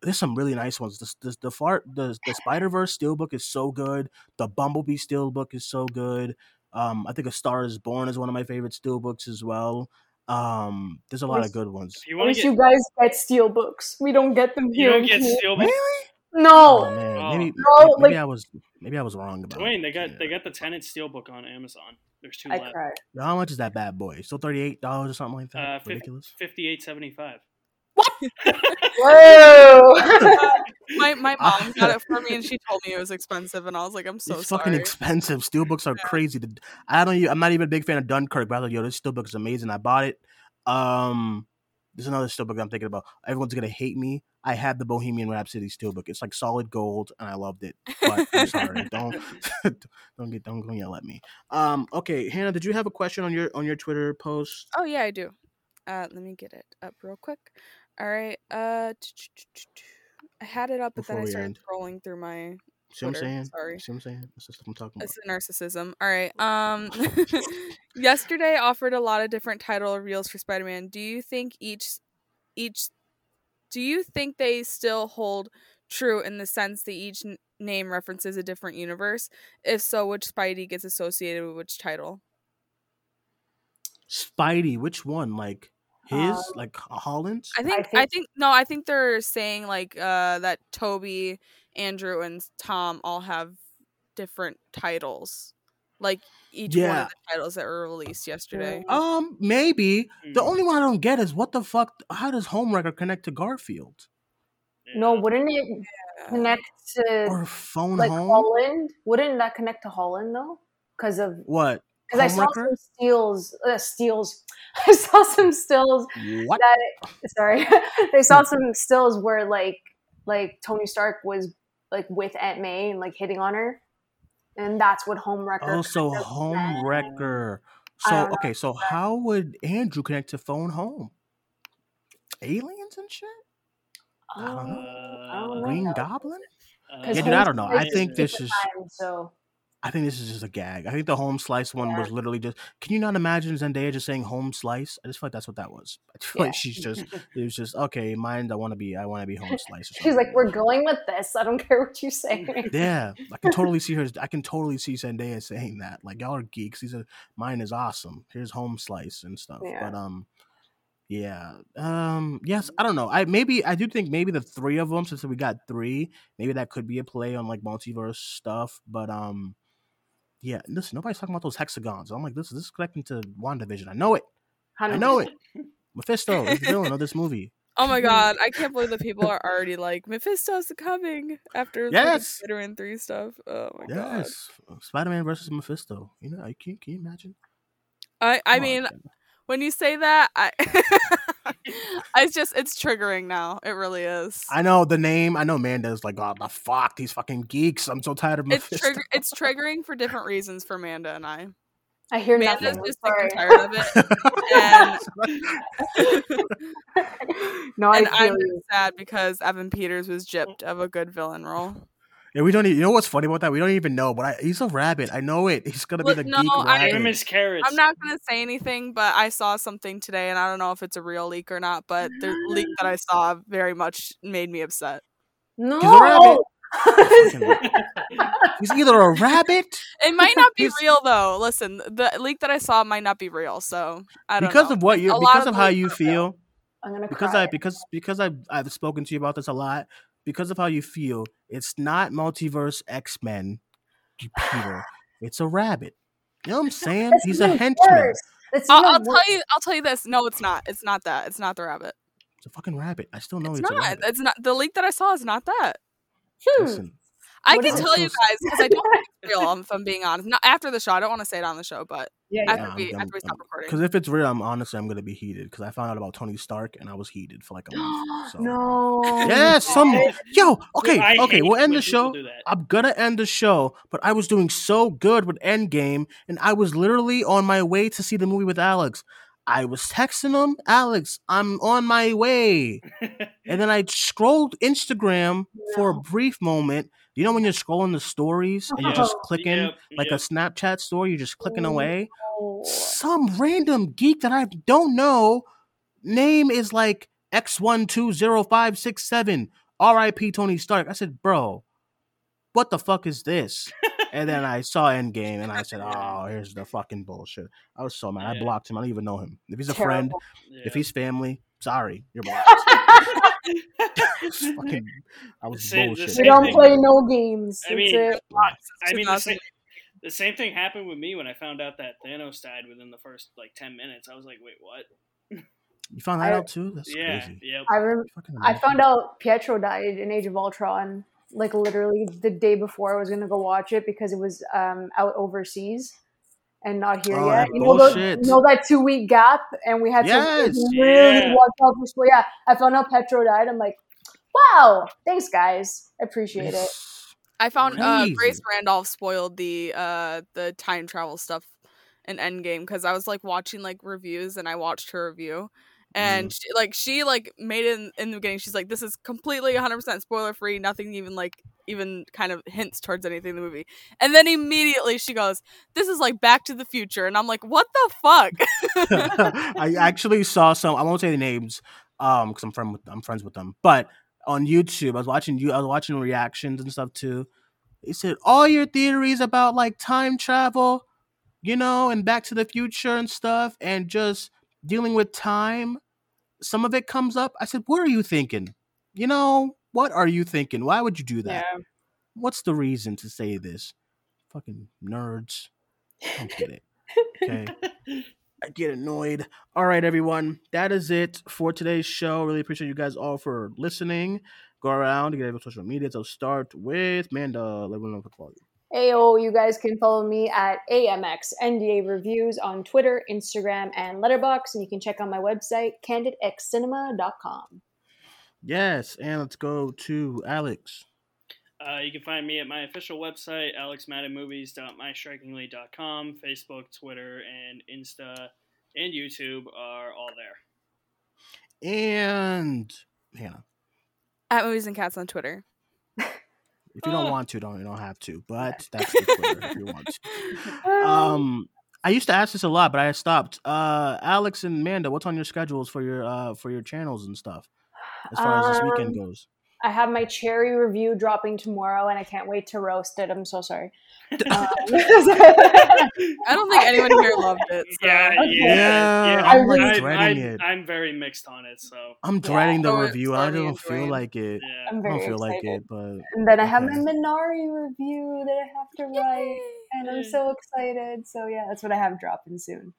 There's some really nice ones. The the, the fart the the Spider Verse steelbook is so good. The Bumblebee steelbook is so good. Um, I think A Star Is Born is one of my favorite steel books as well. Um, there's a lot of good ones. If you At want least get, you guys get steel books. We don't get them you here. don't get Canada. steel. Really? No. Oh man, Oh. maybe No, maybe like- I was maybe I was wrong about. Duane, it. they got Yeah. they got the Tenet Steelbook on Amazon. There's two I left. cried. How much is that bad boy? Still thirty eight dollars or something like that. Uh, Ridiculous. Fifty-eight seventy-five. Whoa. My my Ah. [laughs] mom got it for me and she told me it was expensive and I was like, I'm so it's sorry. fucking expensive. Steelbooks are crazy. The- I don't. even- I'm not even a big fan of Dunkirk, but I was like, yo, this steelbook is amazing. I bought it. Um, there's another steelbook I'm thinking about. Everyone's gonna hate me. I had the Bohemian Rhapsody steelbook. It's like solid gold, and I loved it. But I'm sorry. [laughs] don't [laughs] don't get don't go yell at me. Um, okay, Hannah, did you have a question on your on your Twitter post? Oh yeah, I do. Uh, let me get it up real quick. All right. Uh, I had it up, but Before then I started end. scrolling through my. See what I'm saying? sorry. See what I'm saying? That's just what I'm talking about. It's the narcissism. All right. Um, [laughs] [laughs] yesterday offered a lot of different title reveals for Spider-Man. Do you think each, each, do you think they still hold true in the sense that each n- name references a different universe? If so, which Spidey gets associated with which title? Spidey, which one? Like his? Um, like Holland's? I think, I think- think no, I think they're saying like uh that Tobey, Andrew, and Tom all have different titles, like each one of the titles that were released yesterday. Um, maybe. The Hmm. only one I don't get is what the fuck? How does Homewrecker connect to Garfield No, wouldn't it connect to or Phone like Home? Holland? Wouldn't that connect to Holland though? Because of What? Because I saw some steals, uh, steals. [laughs] I saw some stills What? that sorry, [laughs] they saw some stills where like like Tony Stark was like with Aunt May and like hitting on her, and that's what Homewrecker. Oh, so kind of Homewrecker. So okay, so how would Andrew connect to Phone Home? Aliens and shit? I don't know. I don't know. Green. Goblin? Uh, 'Cause Yeah, dude, I don't know. I think this is time, so I think this is just a gag. I think the home slice one was literally just. Can you not imagine Zendaya just saying home slice? I just feel like that's what that was. [laughs] I feel like she's [laughs] just. It was just okay. Mind, I want to be. I want to be home slice. Or she's like, "We're going with this. I don't [laughs] care what you say." Yeah, I can totally see her. I can totally see Zendaya saying that. Like y'all are geeks. These are mine is awesome. Here's home slice and stuff. Yeah. But um, yeah, um, yes. I don't know. I maybe I do think maybe the three of them since we got three, maybe that could be a play on like multiverse stuff. But um, yeah. Listen, nobody's talking about those hexagons. I'm like, this this is connecting to Wandavision. I know it. I know it. Mephisto is the villain of this movie. Oh my god, I can't believe that people are already like Mephisto's coming after like, Spider-Man three stuff. Oh my god. Yes, Spider Man versus Mephisto. You know, I can can you imagine? I I Come on, mean, man. When you say that, I [laughs] [laughs] it's just it's triggering now. It really is. I know the name. I know Amanda's like, oh the fuck, these fucking geeks. I'm so tired of It's Mephisto. trigger it's triggering for different reasons for Manda and I. I hear Manda's nothing. just sick Sorry. and tired of it. And, [laughs] no, I and feel I'm you. sad because Evan Peters was gypped of a good villain role. Yeah, we don't. Even, you know what's funny about that? We don't even know. But I, he's a rabbit. I know it. He's gonna be Look, the no, geek I- Give him rabbit. his carrots. I'm not gonna say anything, but I saw something today, and I don't know if it's a real leak or not. But the leak that I saw very much made me upset. No. He's a rabbit. He's [laughs] either a rabbit It might not be real though. Listen, the leak that I saw might not be real, so I don't because know. of what you because of how you are real. feel. I'm gonna Because cry. I because because I've I've spoken to you about this a lot. Because of how you feel, it's not multiverse X Men, Peter. [sighs] It's a rabbit. You know what I'm saying? That's He's a henchman. I'll, I'll tell you. I'll tell you this. No, it's not. It's not that. It's not the rabbit. It's a fucking rabbit. I still know It's it's, a not. rabbit. It's not. The leak that I saw is not that. Hmm. Listen, I What can is it? tell you guys because I [laughs] don't think it's real. If I'm being honest, not after the show. I don't want to say it on the show, but Yeah, after yeah. we after we stop recording. Because if it's real, I'm honestly I'm gonna be heated. Because I found out about Tony Stark and I was heated for like a month. [gasps] So. no. Yeah, some yo. Okay, I okay. We'll end the show. I'm gonna end the show, but I was doing so good with Endgame, and I was literally on my way to see the movie with Alex. I was texting him, Alex, I'm on my way. [laughs] And then I scrolled Instagram for a brief moment. You know when you're scrolling the stories and you're just Oh. clicking Yep, like yep. a Snapchat story, you're just clicking Oh. away. Oh. Some random geek that I don't know name is like X120567. RIP Tony Stark. I said, bro, what the fuck is this? and then I saw Endgame and I said, [laughs] oh, here's the fucking bullshit. I was so mad. I blocked him. I don't even know him. If he's a friend, Yeah. if he's family, sorry, you're [laughs] blocked. It's fucking, I was Same- the bullshit. We don't thing. play no games. I mean, it. I mean, the same, the same thing happened with me when I found out that Thanos died within the first like ten minutes. I was like, "Wait, what?" You found that I- out too? That's yeah, crazy. yep. I rem- I found out Pietro died in Age of Ultron, like literally the day before I was gonna go watch it because it was um, out overseas and not here Oh, yet. You know, the, bullshit. you know that two week gap, and we had Yes. to really Yeah. watch out for school. Yeah, I found out Petro died. I'm like, wow, thanks guys, appreciate it. I found uh, Grace Randolph spoiled the uh the time travel stuff in Endgame because I was like watching like reviews and I watched her review and she, like she like made it in, in the beginning. She's like, "This is completely 100 percent spoiler free. Nothing even like even kind of hints towards anything in the movie." And then immediately she goes, "This is like Back to the Future," and I'm like, "What the fuck?" [laughs] I actually saw some. I won't say the names, um, because I'm friend I'm friends with them. But on YouTube, I was watching you. I was watching reactions and stuff too. They said all your theories about like time travel, you know, and Back to the Future and stuff, and just dealing with time. Some of it comes up. I said, "What are you thinking? You know, what are you thinking? Why would you do that? Yeah. What's the reason to say this? Fucking nerds. I don't get it. Okay. [laughs] I get annoyed. All right, everyone. That is it for today's show. Really appreciate you guys all for listening. Go around to get every social media. So start with Manda. Let me know what to follow you. Ayo, you guys can follow me at AMX NDA Reviews on Twitter, Instagram, and Letterboxd, and you can check out my website, candidxcinema.com. Yes, and let's go to Alex. Uh, you can find me at my official website, alexmaddenmovies.mystrikingly.com. Facebook, Twitter, and Insta and YouTube are all there. And Hannah. At Movies and Cats on Twitter. If you don't want to, don't you don't have to. But [laughs] that's the Twitter if you want to. Um I used to ask this a lot, but I stopped. Uh Alex and Amanda, what's on your schedules for your uh for your channels and stuff? As far as this weekend Um, goes. I have my cherry review dropping tomorrow, and I can't wait to roast it. I'm so sorry. [laughs] Um, [laughs] I don't think anyone here loved it. So. Yeah, Okay. yeah, Yeah, yeah. I'm, like, I, dreading I, it. I'm very mixed on it, so I'm Yeah. dreading the review. I don't and feel like it. yeah. I'm I very don't feel like excited. it, but And then I have my Okay. Minari review that I have to write, and I'm so excited. So yeah, that's what I have dropping soon.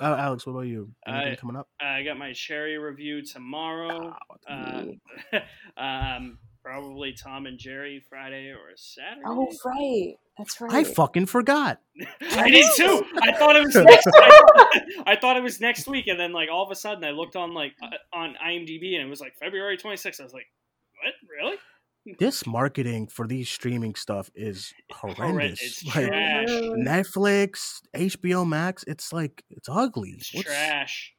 Uh, Alex, what about you? Anything I- coming up? I got my cherry review tomorrow. Uh, [laughs] um, probably Tom and Jerry Friday or Saturday. Oh, right. That's right. I fucking forgot. [laughs] I did too. I [laughs] thought it was next. I, I thought it was next week, and then like all of a sudden, I looked on like uh, on IMDb, and it was like February 26th. I was like, "What? Really?" This marketing for these streaming stuff is horrendous. It's [laughs] Like trash. Netflix, HBO Max, it's like it's ugly. It's What's trash.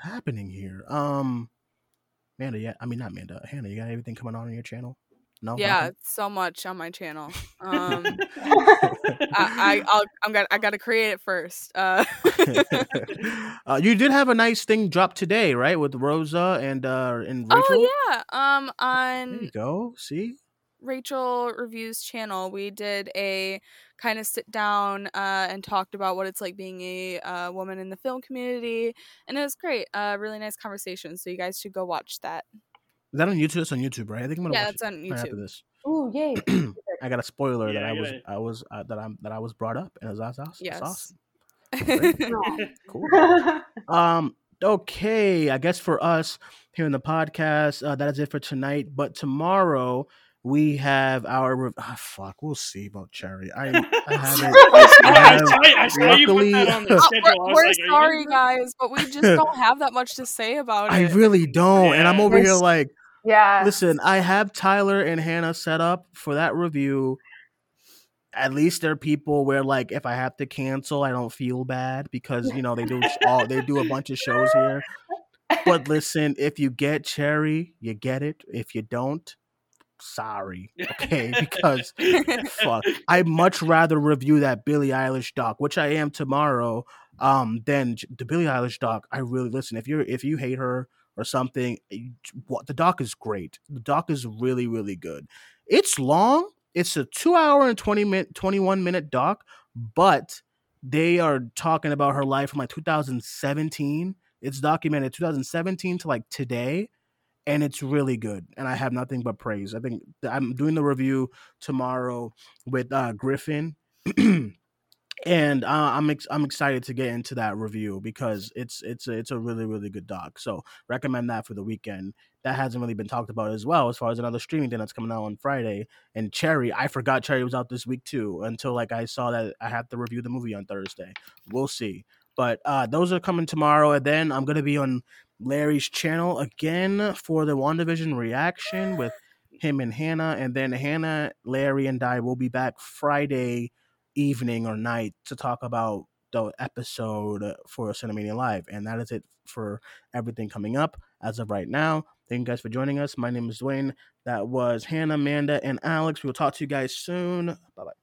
happening here? Um, Amanda, yeah, I mean not Amanda, Hannah. You got anything coming on on your channel? No. Yeah, nothing? so much on my channel. [laughs] Um, I, I I'll, I'm gonna I gotta create it first. Uh, [laughs] uh, you did have a nice thing drop today, right? With Rosa and uh and Rachel. oh yeah, um, There on you go. See, Rachel Reviews channel, we did a kind of sit down uh, and talked about what it's like being a uh, woman in the film community, and it was great. Uh, really nice conversation. So you guys should go watch that. Is that on YouTube? It's on YouTube, right? I think I'm gonna Yeah, watch that's it on right after this. Ooh, yay. [clears throat] I got a spoiler that Yeah, I I was gotta- I was uh, that I'm that I was brought up and it was awesome. It's Yes. awesome. [laughs] Cool. Um. Okay. I guess for us here in the podcast, uh, that is it for tonight. But tomorrow we have our. Re- ah, fuck. We'll see about Cherry. I I [laughs] haven't. I, I have- saw, I saw you put that on the [laughs] Uh, schedule. We're we're like, sorry, guys, but we just don't have that much to say about I it. I really don't, and I'm Yeah. over here like, yeah. listen. I have Tyler and Hannah set up for that review. At least they're people where, like, if I have to cancel, I don't feel bad because you know they do all they do a bunch of shows here. But [laughs] listen, if you get Cherry, you get it. If you don't, sorry. Okay, [laughs] because fuck, I'd much rather review that Billie Eilish doc, which I am tomorrow, um, than the Billie Eilish doc. I really listen. If you're if you hate her or something, what the doc is great. The doc is really really good. It's long. It's a two hour and twenty minute, twenty one minute doc, but they are talking about her life from like 2017. It's documented 2017 to like today, and it's really good. And I have nothing but praise. I think I'm doing the review tomorrow with uh, Griffin. [clears throat] And uh, I'm ex- I'm excited to get into that review because it's it's a, it's a really really good doc. So recommend that for the weekend. That hasn't really been talked about as well as far as another streaming thing that's coming out on Friday. And Cherry, I forgot Cherry was out this week too until like I saw that I have to review the movie on Thursday. We'll see. But uh, those are coming tomorrow, and then I'm gonna be on Larry's channel again for the WandaVision reaction with [gasps] him and Hannah, and then Hannah, Larry, and I will be back Friday evening or night to talk about the episode for Cinemania Live. And that is it for everything coming up as of right now. Thank you guys for joining us. My name is Duane. That was Hannah, Amanda, and Alex. We will talk to you guys soon. Bye bye.